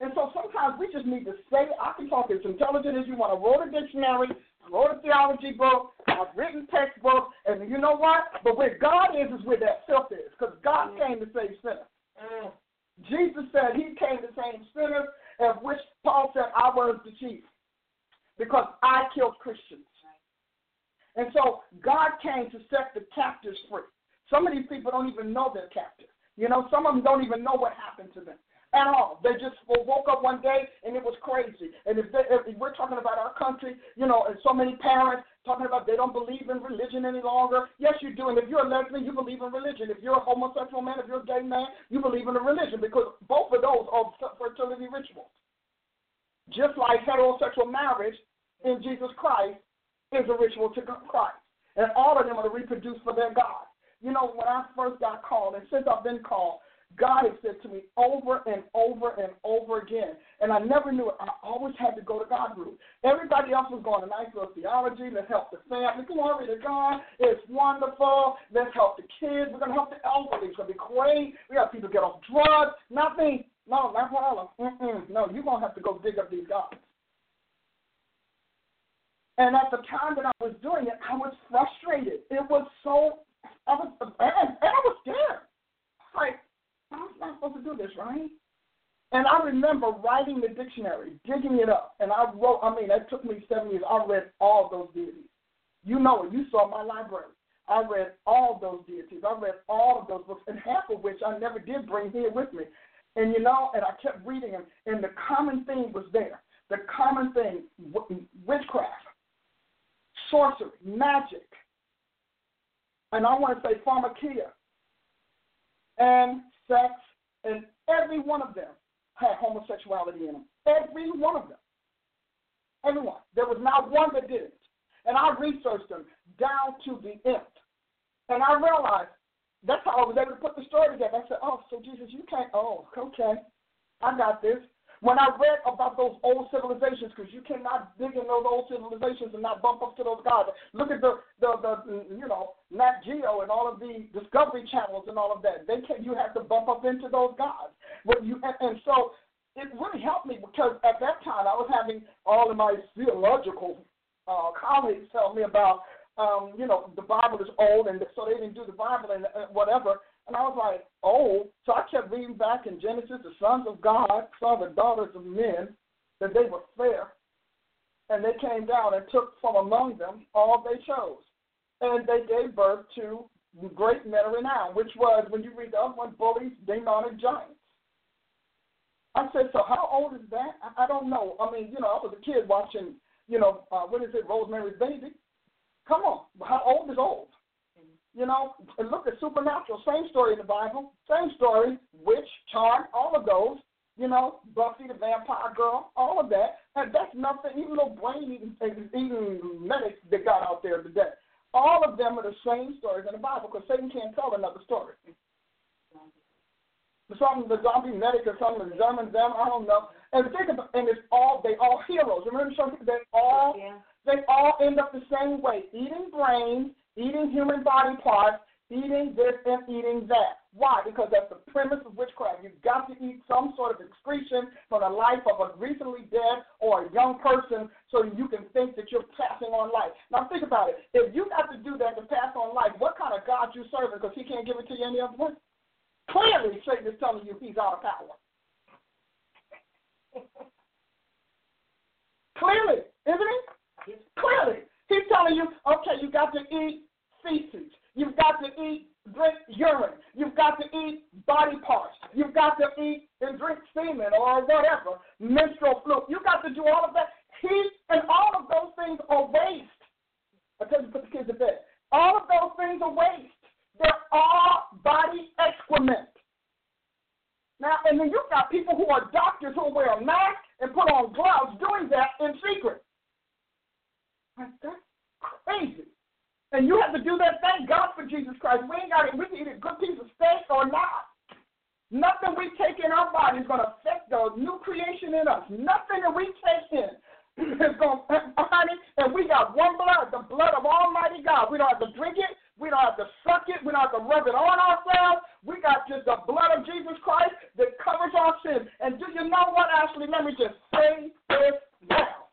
[SPEAKER 5] And so sometimes we just need to say, I can talk as intelligent as you want. I wrote a dictionary, I wrote a theology book, I've written textbooks, and you know what? But where God is is where that filth is, because God came to save sinners.
[SPEAKER 6] Mm.
[SPEAKER 5] Jesus said he came to save sinners, of which Paul said I was the chief, because I killed Christians. And so God came to set the captives free. Some of these people don't even know they're captive. You know, some of them don't even know what happened to them at all. They just woke up one day and it was crazy. And if, they, if we're talking about our country, you know, and so many parents talking about they don't believe in religion any longer. Yes, you do. And if you're a lesbian, you believe in religion. If you're a homosexual man, if you're a gay man, you believe in a religion because both of those are fertility rituals. Just like heterosexual marriage in Jesus Christ is a ritual to Christ. And all of them are to reproduce for their God. You know, when I first got called, and since I've been called, God has said to me over and over and over again, and I never knew it. I always had to go to God group. Everybody else was going to nice little theology. Let's help the family. Glory to God. It's wonderful. Let's help the kids. We're going to help the elderly. It's going to be great. We got people get off drugs. Not me. No, not Harlem. Mm-mm. No, you're going to have to go dig up these gods. And at the time that I was doing it, I was frustrated. It was so, I was, and, and I was scared. Like, I'm not supposed to do this, right? And I remember writing the dictionary, digging it up, and I wrote, I mean, that took me seven years. I read all those deities. You know it. You saw my library. I read all those deities. I read all of those books, and half of which I never did bring here with me. And you know, and I kept reading them, and the common thing was there. The common thing, witchcraft, sorcery, magic, and I want to say pharmakia, and sex, and every one of them had homosexuality in them. Every one of them. Everyone. There was not one that didn't. And I researched them down to the end. And I realized that's how I was able to put the story together. I said, oh, so Jesus, you can't, oh, okay. I got this. When I read about those old civilizations, because you cannot dig in those old civilizations and not bump up to those gods. Look at the, the, the you know, Nat Geo and all of the Discovery channels and all of that. They can you have to bump up into those gods. But you and, and so it really helped me because at that time I was having all of my theological uh, colleagues tell me about, um, you know, the Bible is old, and so they didn't do the Bible and uh, whatever. And I was like, oh. So I kept reading back in Genesis, the sons of God saw the daughters of men, that they were fair. And they came down and took from among them all they chose. And they gave birth to great meta renown, which was when you read the other one, bullies, demonic giants. I said, so how old is that? I, I don't know. I mean, you know, I was a kid watching, you know, uh, what is it, Rosemary's Baby. Come on, how old is old? You know, and look at supernatural, same story in the Bible, same story, witch, charm, all of those. You know, Buffy the Vampire Girl, all of that, and that's nothing. Even little brain eating, eating medics that got out there today, all of them are the same stories in the Bible because Satan can't tell another story. Some the zombie medic or some of the German them, I don't know. And think about, and it's all they all heroes. Remember, some they all
[SPEAKER 6] Yeah.
[SPEAKER 5] they all end up the same way: eating brains, eating human body parts, eating this and eating that. Why? Because that's the premise of witchcraft. You've got to eat some sort of excretion from the life of a recently dead or a young person so you can think that you're passing on life. Now think about it. If you got to do that to pass on life, what kind of God you serving? Because he can't give it to you any other way. Clearly, Satan is telling you he's out of power. Clearly, isn't he? Clearly. He's telling you, okay, you got to eat feces. You've got to eat, drink urine. You've got to eat body parts. You've got to eat and drink semen or whatever, menstrual fluid. You've got to do all of that. He and all of those things are waste. I tell you, put the kids to bed. All of those things are waste. They're all body excrement. Now, and then you've got people who are doctors who wear a mask and put on gloves doing that in secret. That's crazy. And you have to do that. Thank God for Jesus Christ. We ain't got it. We can eat a good piece of steak or not. Nothing we take in our body is going to affect the new creation in us. Nothing that we take in is going to, honey, and we got one blood, the blood of Almighty God. We don't have to drink it. We don't have to suck it. We don't have to rub it on ourselves. We got just the blood of Jesus Christ that covers our sins. And do you know what, Ashley? Let me just say this now.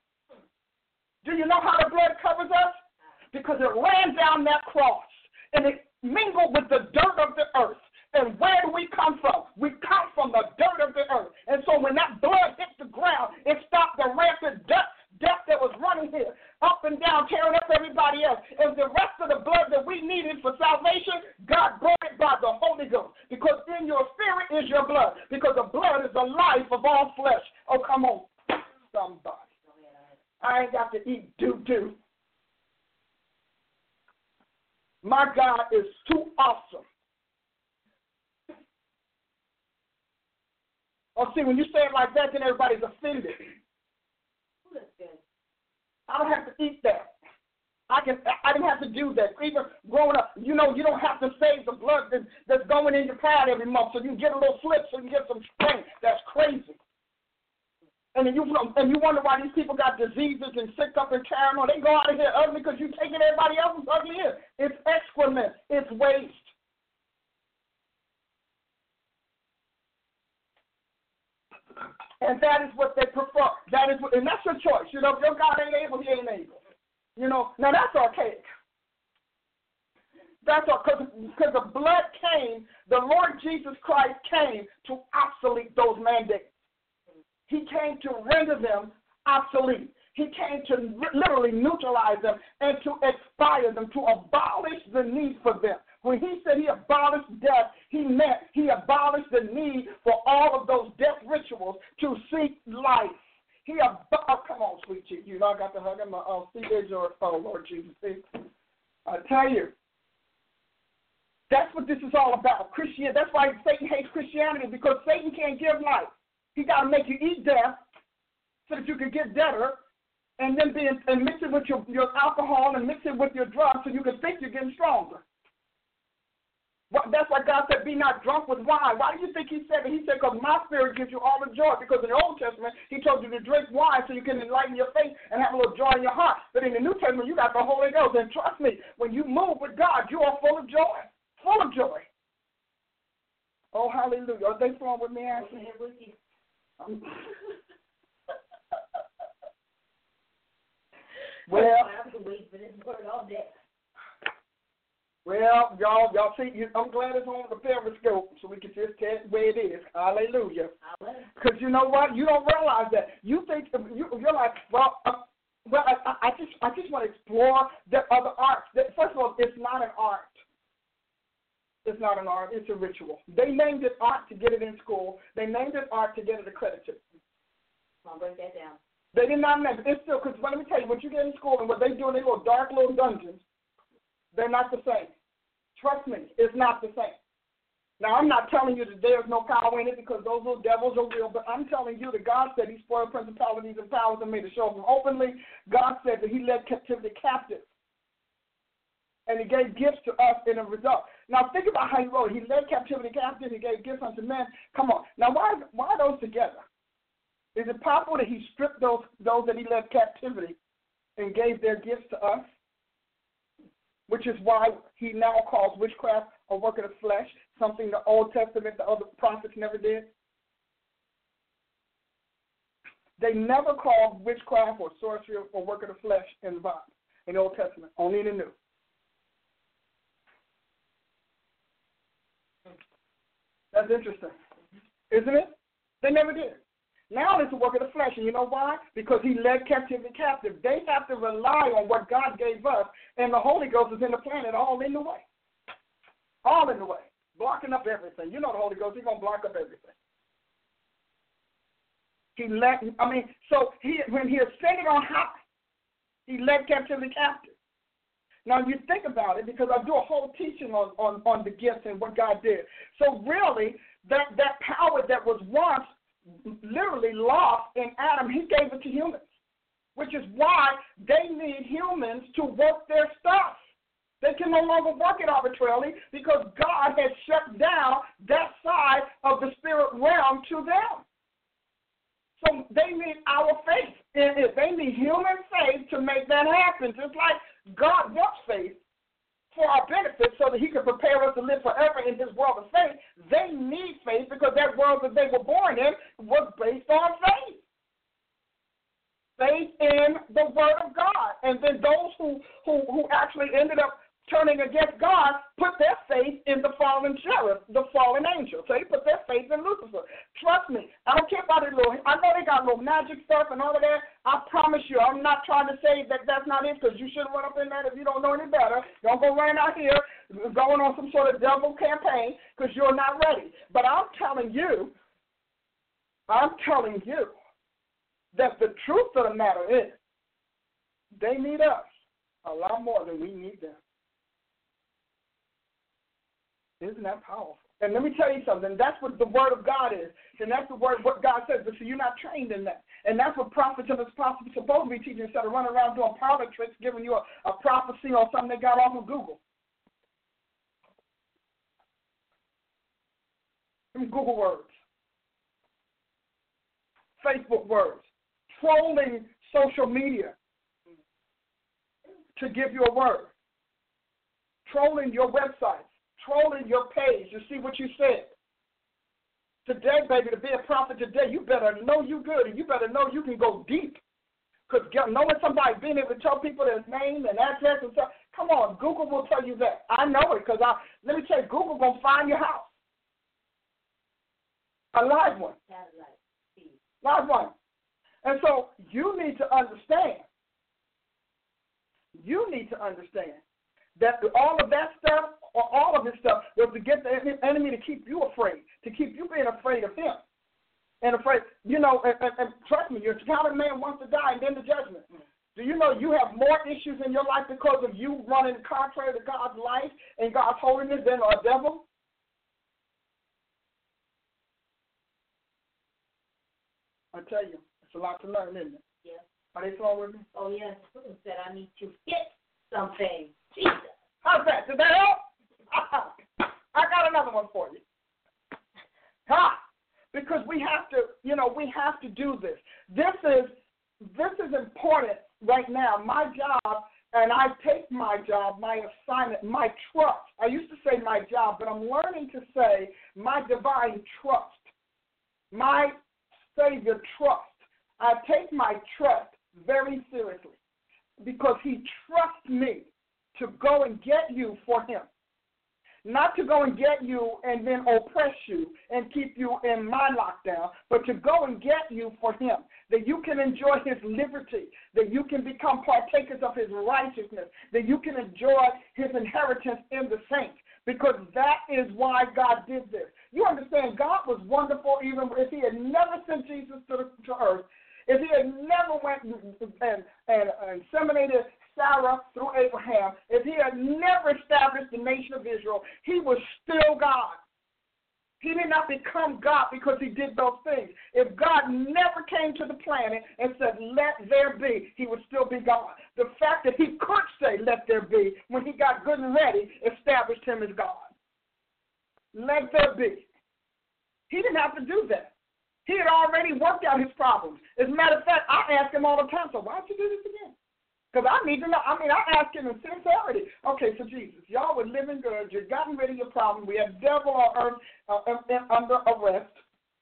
[SPEAKER 5] Do you know how the blood covers us? Because it ran down that cross and it mingled with the dirt of the earth. And where do we come from? We come from the dirt of the earth. And so when that blood hit the ground, it stopped the rampant death, death that was running here, up and down, tearing up everybody else. And the rest of the blood that we needed for salvation, God brought it by the Holy Ghost. Because in your spirit is your blood. Because the blood is the life of all flesh. Oh, come on, somebody. I ain't got to eat doo doo. My God is too awesome. Oh, see, when you say it like that, then everybody's offended. I don't have to eat that. I can. I didn't have to do that. Even growing up, you know, you don't have to save the blood that, that's going in your pad every month, so you get a little slip, so you get some strength. That's crazy. And you um, and you wonder why these people got diseases and sick up and carrying on. They go out of here ugly because you're taking everybody else's ugly in. It's excrement. It's waste. And that is what they prefer. That is what, and that's your choice. You know, if your God ain't able, he ain't able. You know, now that's archaic. That's because because the blood came, the Lord Jesus Christ came to obsolete those mandates. He came to render them obsolete. He came to literally neutralize them and to expire them, to abolish the need for them. When he said he abolished death, he meant he abolished the need for all of those death rituals to seek life. He ab- oh, come on, sweet. You know I got to hug him. Oh, see, there's your oh Lord Jesus. See, I tell you, that's what this is all about. Christian. That's why Satan hates Christianity because Satan can't give life. He got to make you eat death so that you can get better, and then be and mix it with your your alcohol and mix it with your drugs so you can think you're getting stronger. That's why God said, "Be not drunk with wine." Why do you think He said it? He said, "Because my spirit gives you all the joy." Because in the Old Testament, He told you to drink wine so you can enlighten your faith and have a little joy in your heart. But in the New Testament, you got the Holy Ghost, and trust me, when you move with God, you are full of joy, full of joy. Oh, hallelujah! Are they flowing with me, Ashley? Well, well, y'all, y'all see, you, I'm glad it's on the periscope so we can just tell it where it is. Hallelujah. Because you know what? You don't realize that. You think you, you're like, well, uh, well, I, I just, I just want to explore the other arts. First of all, it's not an art. It's not an art, it's a ritual. They named it art to get it in school. They named it art to get it accredited.
[SPEAKER 6] I'll break that down.
[SPEAKER 5] They did not name it. It's still, because let me tell you, what you get in school and what they do in these little dark little dungeons, they're not the same. Trust me, it's not the same. Now, I'm not telling you that there's no power in it because those little devils are real, but I'm telling you that God said He spoiled principalities and powers and made a show of them openly. God said that He led captivity captive. And He gave gifts to us in a result. Now, think about how He wrote. He led captivity captive. He gave gifts unto men. Come on. Now, why, why those together? Is it possible that He stripped those, those that He led captivity and gave their gifts to us? which is why he now calls witchcraft a work of the flesh, something the Old Testament, the other prophets never did. They never called witchcraft or sorcery or work of the flesh in the Bible, in the Old Testament, only in the New. That's interesting, isn't it? They never did. Now it's a work of the flesh, and you know why? Because he led captivity captive. They have to rely on what God gave us, and the Holy Ghost is in the planet, all in the way. All in the way. Blocking up everything. You know the Holy Ghost, he's gonna block up everything. He led I mean, so he when he ascended on high, he led captivity captive. Now you think about it because I do a whole teaching on, on, on the gifts and what God did. So really that, that power that was once literally lost in Adam, he gave it to humans, which is why they need humans to work their stuff. They can no longer work it arbitrarily because God has shut down that side of the spirit realm to them. So they need our faith. They need human faith to make that happen. Just like God wants faith for our benefit so that he can prepare us to live forever in this world of faith, they need faith because that world that they were born in was based on faith. Faith in the word of God. And then those who, who, who actually ended up turning against God put their faith in the fallen cherub, the fallen angel. So they put their faith in Lucifer. Trust me, I don't care about it little. I know they got little magic stuff and all of that. I promise you, I'm not trying to say that that's not it because you shouldn't run up in that if you don't know any better. Don't go running out here going on some sort of devil campaign because you're not ready. But I'm telling you, I'm telling you that the truth of the matter is they need us a lot more than we need them. Isn't that powerful? And let me tell you something. That's what the word of God is. And that's the word what God says. But see, you're not trained in that. And that's what prophets and apostles are supposed to be teaching instead of running around doing parlor tricks, giving you a, a prophecy or something they got off of Google. Google words, Facebook words, trolling social media to give you a word, trolling your website trolling your page to see what you said. Today, baby, to be a prophet today, you better know you good and you better know you can go deep. Because knowing somebody, being able to tell people their name and address and stuff, come on, Google will tell you that. I know it because I let me tell you, Google gonna find your house. A live one. Live one. And so you need to understand. You need to understand that all of that stuff or all of this stuff was to get the enemy to keep you afraid, to keep you being afraid of him. And afraid, you know, and, and, and trust me, your counted man wants to die and then the judgment. Do you know you have more issues in your life because of you running contrary to God's life and God's holiness than a devil? I tell you, it's a lot to learn, isn't it?
[SPEAKER 6] Yes.
[SPEAKER 5] Are they flowing with me?
[SPEAKER 6] Oh, yes. Who said I need to get something? Jesus.
[SPEAKER 5] How's that? Did that help? I got another one for you. Ha! Because we have to, you know, we have to do this. This is this is important right now. My job, and I take my job, my assignment, my trust. I used to say my job, but I'm learning to say my divine trust, my Savior trust. I take my trust very seriously because He trusts me to go and get you for Him not to go and get you and then oppress you and keep you in my lockdown, but to go and get you for him, that you can enjoy his liberty, that you can become partakers of his righteousness, that you can enjoy his inheritance in the saints, because that is why God did this. You understand, God was wonderful even if He had never sent Jesus to, to earth, if He had never went and, and, and inseminated Sarah through Abraham, if He had never established the nation of Israel, He was still God. He did not become God because he did those things. If God never came to the planet and said, let there be, he would still be God. The fact that he could say, let there be, when he got good and ready, established him as God. Let there be. He didn't have to do that. He had already worked out his problems. As a matter of fact, I ask him all the time, so why'd you do this again? Because I need to know. I mean, I ask him in sincerity. Okay, so Jesus, y'all were living good. You've gotten rid of your problem. We have devil on earth uh, under arrest.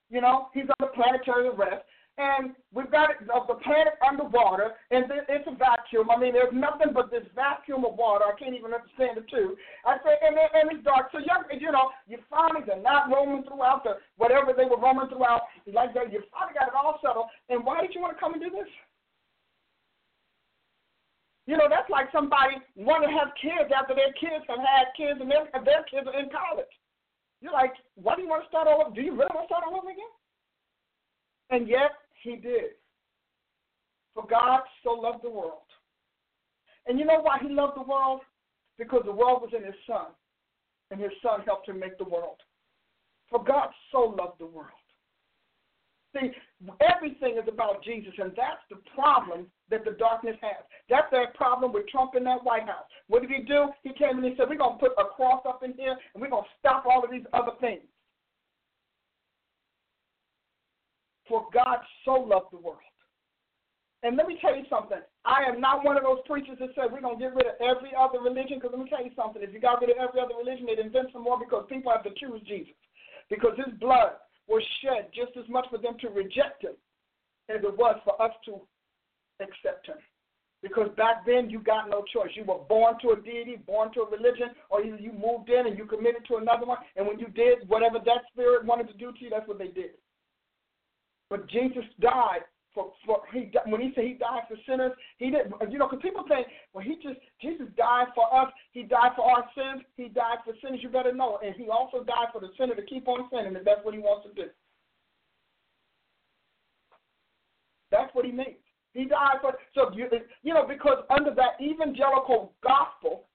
[SPEAKER 5] You know, he's under planetary arrest. And we've got it, uh, the planet underwater, and it's a vacuum. I mean, there's nothing but this vacuum of water. I can't even understand it, too. I say, and, and it's dark. So, young, you know, you finally, they're not roaming throughout the whatever they were roaming throughout, like that. You finally got it all settled. And why did you want to come and do this? You know, that's like somebody wanting to have kids after their kids have had kids and their, their kids are in college. You're like, why do you want to start all over? Do you really want to start all over again? And yet, he did. For God so loved the world. And you know why he loved the world? Because the world was in his son, and his son helped him make the world. For God so loved the world. See, everything is about Jesus, and that's the problem that the darkness has. That's their problem with Trump in that White House. What did he do? He came and he said, We're going to put a cross up in here, and we're going to stop all of these other things. For God so loved the world. And let me tell you something. I am not one of those preachers that said we're going to get rid of every other religion, because let me tell you something. If you got rid of every other religion, they'd invent some more because people have to choose Jesus. Because his blood was shed just as much for them to reject him as it was for us to accept him. Because back then you got no choice. You were born to a deity, born to a religion, or either you moved in and you committed to another one, and when you did whatever that spirit wanted to do to you, that's what they did. But Jesus died for, for he when he said he died for sinners, he didn't. you know because people think well he just Jesus died for us, he died for our sins, he died for sinners. You better know, and he also died for the sinner to keep on sinning if that's what he wants to do. That's what he means. He died for so you you know because under that evangelical gospel,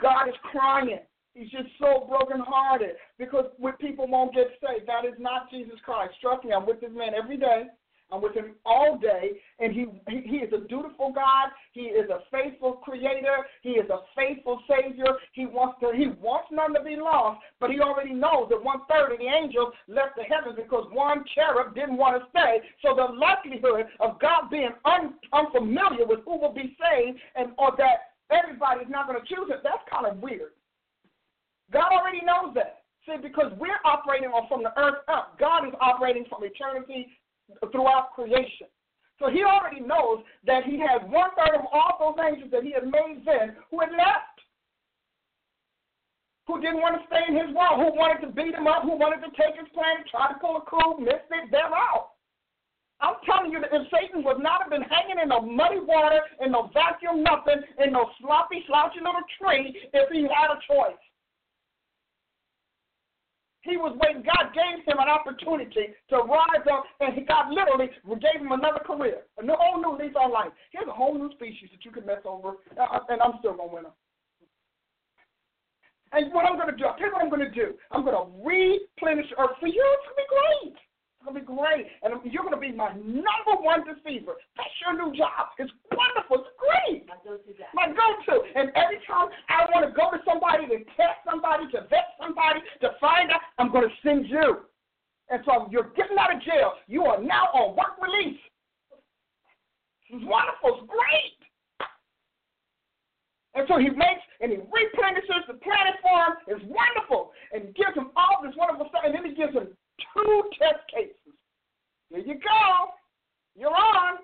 [SPEAKER 5] God is crying. He's just so brokenhearted because when people won't get saved, that is not Jesus Christ. Trust me, I'm with this man every day. I'm with him all day, and he, he, is a dutiful God. He is a faithful Creator. He is a faithful Savior. He wants to he wants none to be lost, but he already knows that one third of the angels left the heavens because one cherub didn't want to stay. So the likelihood of God being un, unfamiliar with who will be saved and or that everybody's not going to choose it, that's kind of weird. God already knows that. See, because we're operating on from the earth up. God is operating from eternity throughout creation. So he already knows that he has one third of all those angels that he had made then who had left, who didn't want to stay in his world, who wanted to beat him up, who wanted to take his plan, try to pull a coup, missed it, they're out. I'm telling you that if Satan would not have been hanging in no muddy water, in no vacuum, nothing, in no sloppy, slouchy little tree, if he had a choice. He was waiting. God gave him an opportunity to rise up, and he God literally gave him another career, a whole new lease on life. Here's a whole new species that you can mess over, uh, and I'm still gonna win him. And what I'm gonna do, I'll tell you what I'm gonna do. I'm gonna replenish earth for you. It's gonna be great. It's gonna be great, and you're gonna be my number one deceiver. That's your new job. It's wonderful. It's great.
[SPEAKER 6] My go-to guy.
[SPEAKER 5] My go-to. And every time I want to go to somebody to test somebody, to vet somebody, to find out, I'm gonna send you. So you're getting out of jail. You are now on work release. It's wonderful. It's great. And so he makes and he replenishes the planet for him. It's wonderful. And gives him all this wonderful stuff. And then he gives him two test cases. Here you go. You're on.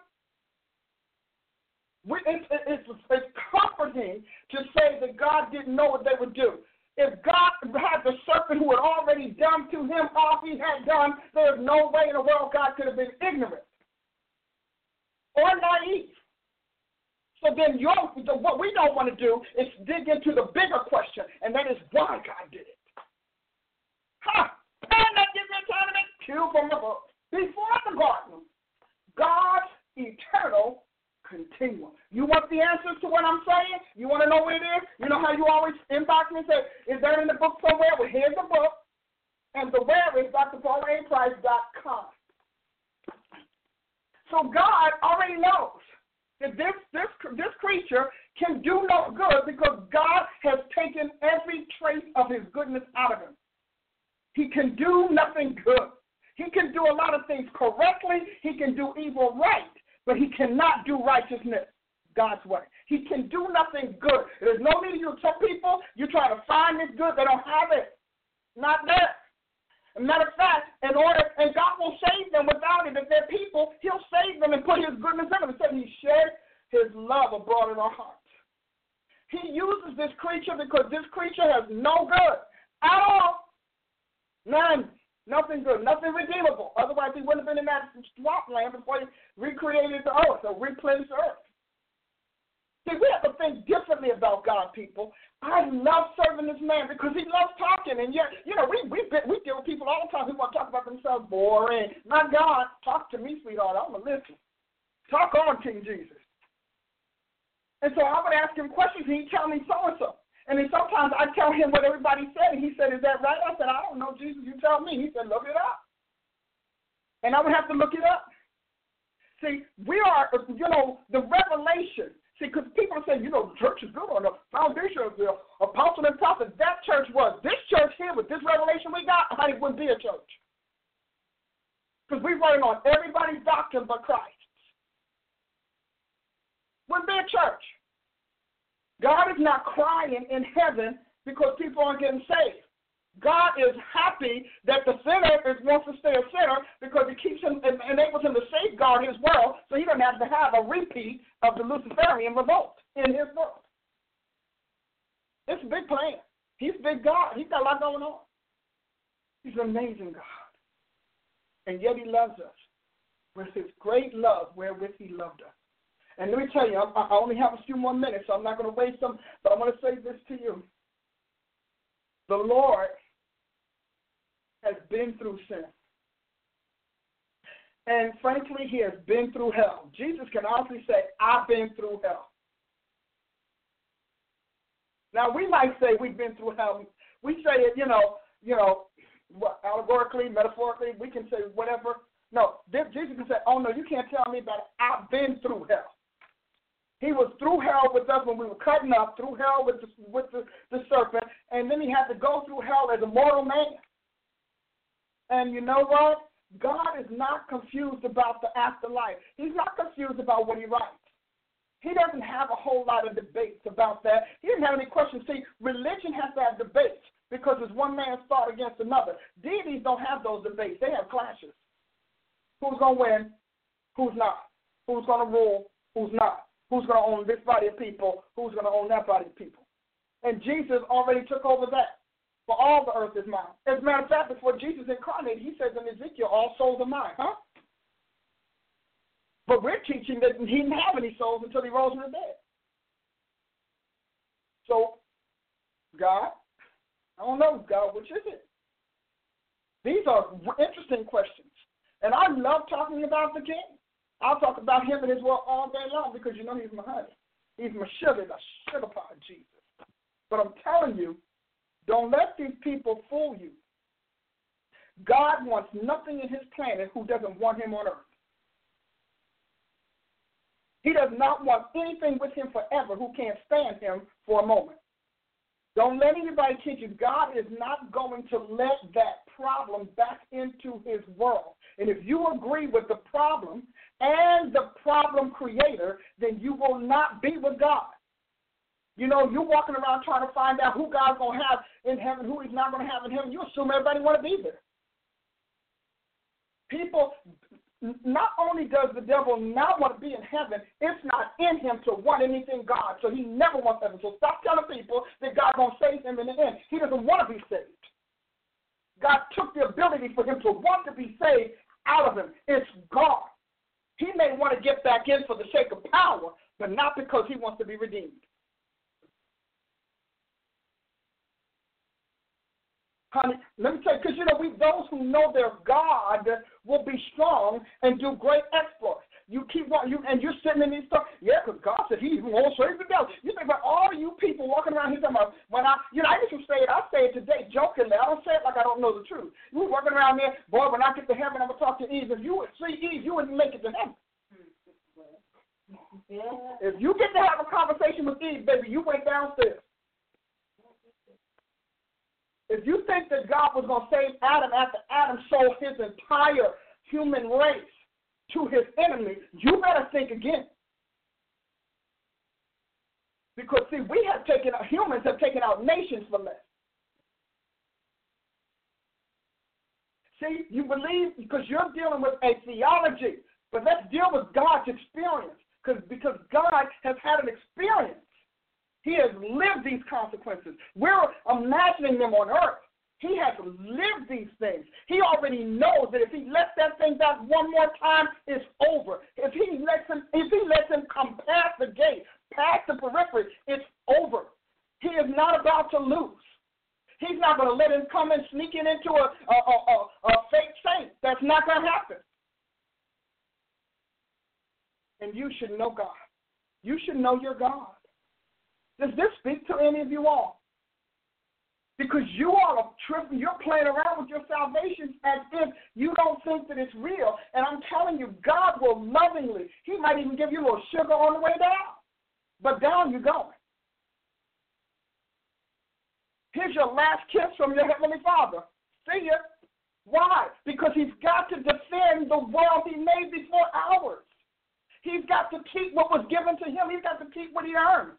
[SPEAKER 5] It's, it's, it's comforting to say that God didn't know what they would do. If God had the serpent who had already done to him all he had done, there's no way in the world God could have been ignorant or naive. So then your, what we don't want to do is dig into the bigger question, and that is why God did it. Ha! And that gives me time to make two from the book. Before the garden, God's eternal continuum. You want the answers to what I'm saying? You want to know what it is? You know how you always inbox me and say, is that in the book somewhere? Well, here's the book. And the where is drpaulaprice.com. So God already knows that this, this, this creature can do no good because God has taken every trace of his goodness out of him. He can do nothing good. He can do a lot of things correctly. He can do evil right but he cannot do righteousness God's way. He can do nothing good. There's no need you tell people, you try to find this good, they don't have it. Not there. matter of fact, in order, and God will save them without it. If they're people, He'll save them and put His goodness in them. Said He shed His love abroad in our hearts. He uses this creature because this creature has no good at all. None. Nothing good, nothing redeemable. Otherwise, he wouldn't have been in that swamp land before he recreated the earth or replenished the earth. See, we have to think differently about God, people. I love serving this man because he loves talking, and yet, you know, we we we deal with people all the time who want to talk about themselves. Boring. My God, talk to me, sweetheart. I'm gonna listen. Talk on, King Jesus. And so I would ask him questions, and he'd tell me so and so. And then sometimes I tell him what everybody said, and he said, Is that right? I said, I don't know, Jesus, you tell me. He said, Look it up. And I would have to look it up. See, we are, you know, the revelation. See, because people say, you know, the church is built on the foundation of the apostle and prophet. That church was. This church here, with this revelation we got, honey, wouldn't be a church. Because we run on everybody's doctrine but Christ. Wouldn't be a church. God is not crying in heaven because people aren't getting saved. God is happy that the sinner is, wants to stay a sinner because it keeps him enables him to safeguard his world so he doesn't have to have a repeat of the Luciferian revolt in his world. It's a big plan. He's big God. He's got a lot going on. He's an amazing God. And yet he loves us with his great love wherewith he loved us. And let me tell you, I, I only have a few more minutes, so I'm not going to waste them, but I want to say this to you. The Lord has been through sin. And frankly, he has been through hell. Jesus can honestly say, I've been through hell. Now we might say we've been through hell. We say it, you know, you know, allegorically, metaphorically, we can say whatever. No, Jesus can say, Oh no, you can't tell me about it. I've been through hell. He was through hell with us when we were cutting up, through hell with the, with the, the serpent, and then he had to go through hell as a mortal man. And you know what? God is not confused about the afterlife. He's not confused about what he writes. He doesn't have a whole lot of debates about that. He didn't have any questions. See, religion has to have debates because it's one man's thought against another. Deities don't have those debates. They have clashes. Who's going to win? Who's not? Who's going to rule? Who's not? Who's going to own this body of people? Who's going to own that body of people? And Jesus already took over that. For all the earth is mine. As a matter of fact, before Jesus incarnated, he says in Ezekiel, all souls are mine, huh? But we're teaching that he didn't have any souls until he rose from the dead. So, God, I don't know, God, which is it? These are interesting questions. And I love talking about the king. I'll talk about him and his work all day long because you know he's my honey. He's my sugar, the sugar pie Jesus. But I'm telling you, don't let these people fool you. God wants nothing in his planet who doesn't want him on earth. He does not want anything with him forever who can't stand him for a moment. Don't let anybody kid you. God is not going to let that problem back into his world. And if you agree with the problem and the problem creator, then you will not be with God. You know, you're walking around trying to find out who God's going to have in heaven, who he's not going to have in heaven. You assume everybody want to be there. People, not only does the devil not want to be in heaven, it's not in him to want anything God. So he never wants heaven. So stop telling people that God's going to save him in the end. He doesn't want to be saved. God took the ability for him to want to be saved out of him. It's gone. He may want to get back in for the sake of power, but not because he wants to be redeemed. Honey, let me tell you, because you know, we those who know their God will be strong and do great exploits. You keep on, you and you're sitting in these stuff. Yeah, because God said He won't save the devil. You think about all you people walking around here talking about when I, you know, I used to say it. I say it today jokingly. I don't say it like I don't know the truth. You walking around there, boy. When I get to heaven, I'm gonna talk to Eve. If you would see Eve, you wouldn't make it to heaven.
[SPEAKER 7] Yeah.
[SPEAKER 5] If you get to have a conversation with Eve, baby, you went downstairs. If you think that God was going to save Adam after Adam sold his entire human race to his enemy, you better think again. Because see, we have taken out humans have taken out nations from this. See, you believe because you're dealing with a theology, but let's deal with God's experience. Because because God has had an experience. He has lived these consequences. We're imagining them on earth. He has lived these things. He already knows that if he lets that thing back one more time, it's over. If he lets him, if he lets him come past the gate, past the periphery, it's over. He is not about to lose. He's not going to let him come and sneaking into a, a, a, a, a fake saint. That's not going to happen. And you should know God. You should know your God. Does this speak to any of you all? Because you all are tripping, you're playing around with your salvation as if you don't think that it's real. And I'm telling you, God will lovingly, He might even give you a little sugar on the way down. But down you go. Here's your last kiss from your Heavenly Father. See ya. Why? Because He's got to defend the world He made before ours. He's got to keep what was given to Him, He's got to keep what He earned.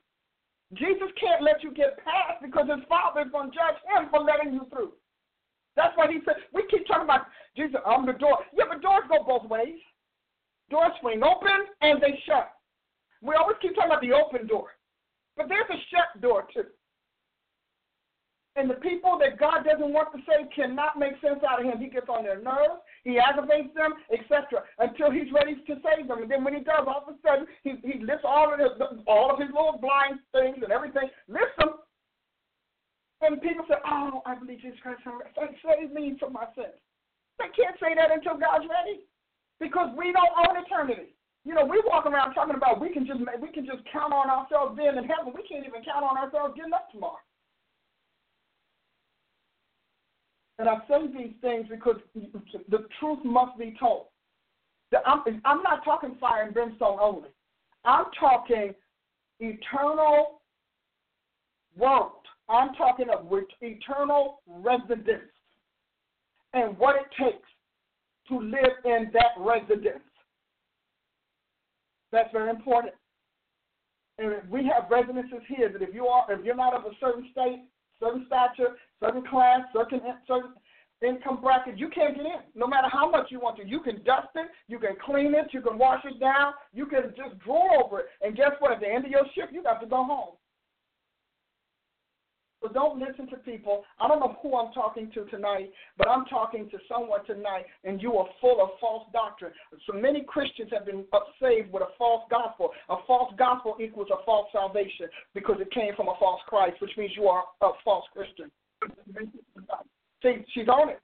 [SPEAKER 5] Jesus can't let you get past because his father is going to judge him for letting you through. That's why he said, we keep talking about Jesus, I'm the door. Yeah, but doors go both ways. Doors swing open and they shut. We always keep talking about the open door. But there's a shut door too. And the people that God doesn't want to save cannot make sense out of him. He gets on their nerves, he aggravates them, etc., until he's ready to save them. And then when he does, all of a sudden, he, he lifts all of his all of his little blind things and everything, lifts them. And people say, "Oh, I believe Jesus Christ save me from my sins." They can't say that until God's ready, because we don't own eternity. You know, we walk around talking about we can just we can just count on ourselves being in heaven. We can't even count on ourselves getting up tomorrow. And I say these things because the truth must be told. I'm, not talking fire and brimstone only. I'm talking eternal world. I'm talking of eternal residence and what it takes to live in that residence. That's very important. And we have residences here that if you are if you're not of a certain state, certain stature, certain class, certain certain income bracket, you can't get in. No matter how much you want to. You can dust it, you can clean it, you can wash it down, you can just draw over it. And guess what? At the end of your shift, you got to go home. So don't listen to people. I don't know who I'm talking to tonight, but I'm talking to someone tonight, and you are full of false doctrine. So many Christians have been saved with a false gospel. A false gospel equals a false salvation because it came from a false Christ, which means you are a false Christian. See, she's on it.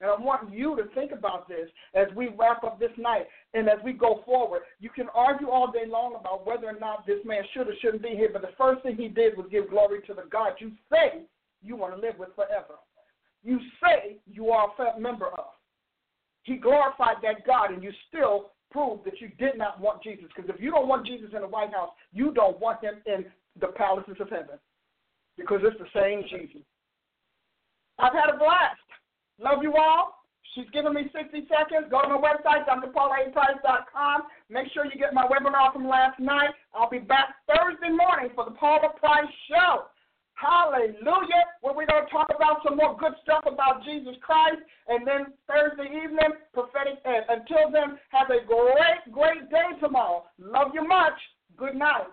[SPEAKER 5] And I want you to think about this as we wrap up this night and as we go forward. You can argue all day long about whether or not this man should or shouldn't be here, but the first thing he did was give glory to the God you say you want to live with forever. You say you are a member of. He glorified that God, and you still prove that you did not want Jesus. Because if you don't want Jesus in the White House, you don't want him in the palaces of heaven. Because it's the same Jesus. I've had a blast. Love you all. She's giving me 60 seconds. Go to my website, drpaulaprice.com. Make sure you get my webinar from last night. I'll be back Thursday morning for the Paula Price Show. Hallelujah. Where we're going to talk about some more good stuff about Jesus Christ. And then Thursday evening, prophetic ed. Until then, have a great, great day tomorrow. Love you much. Good night.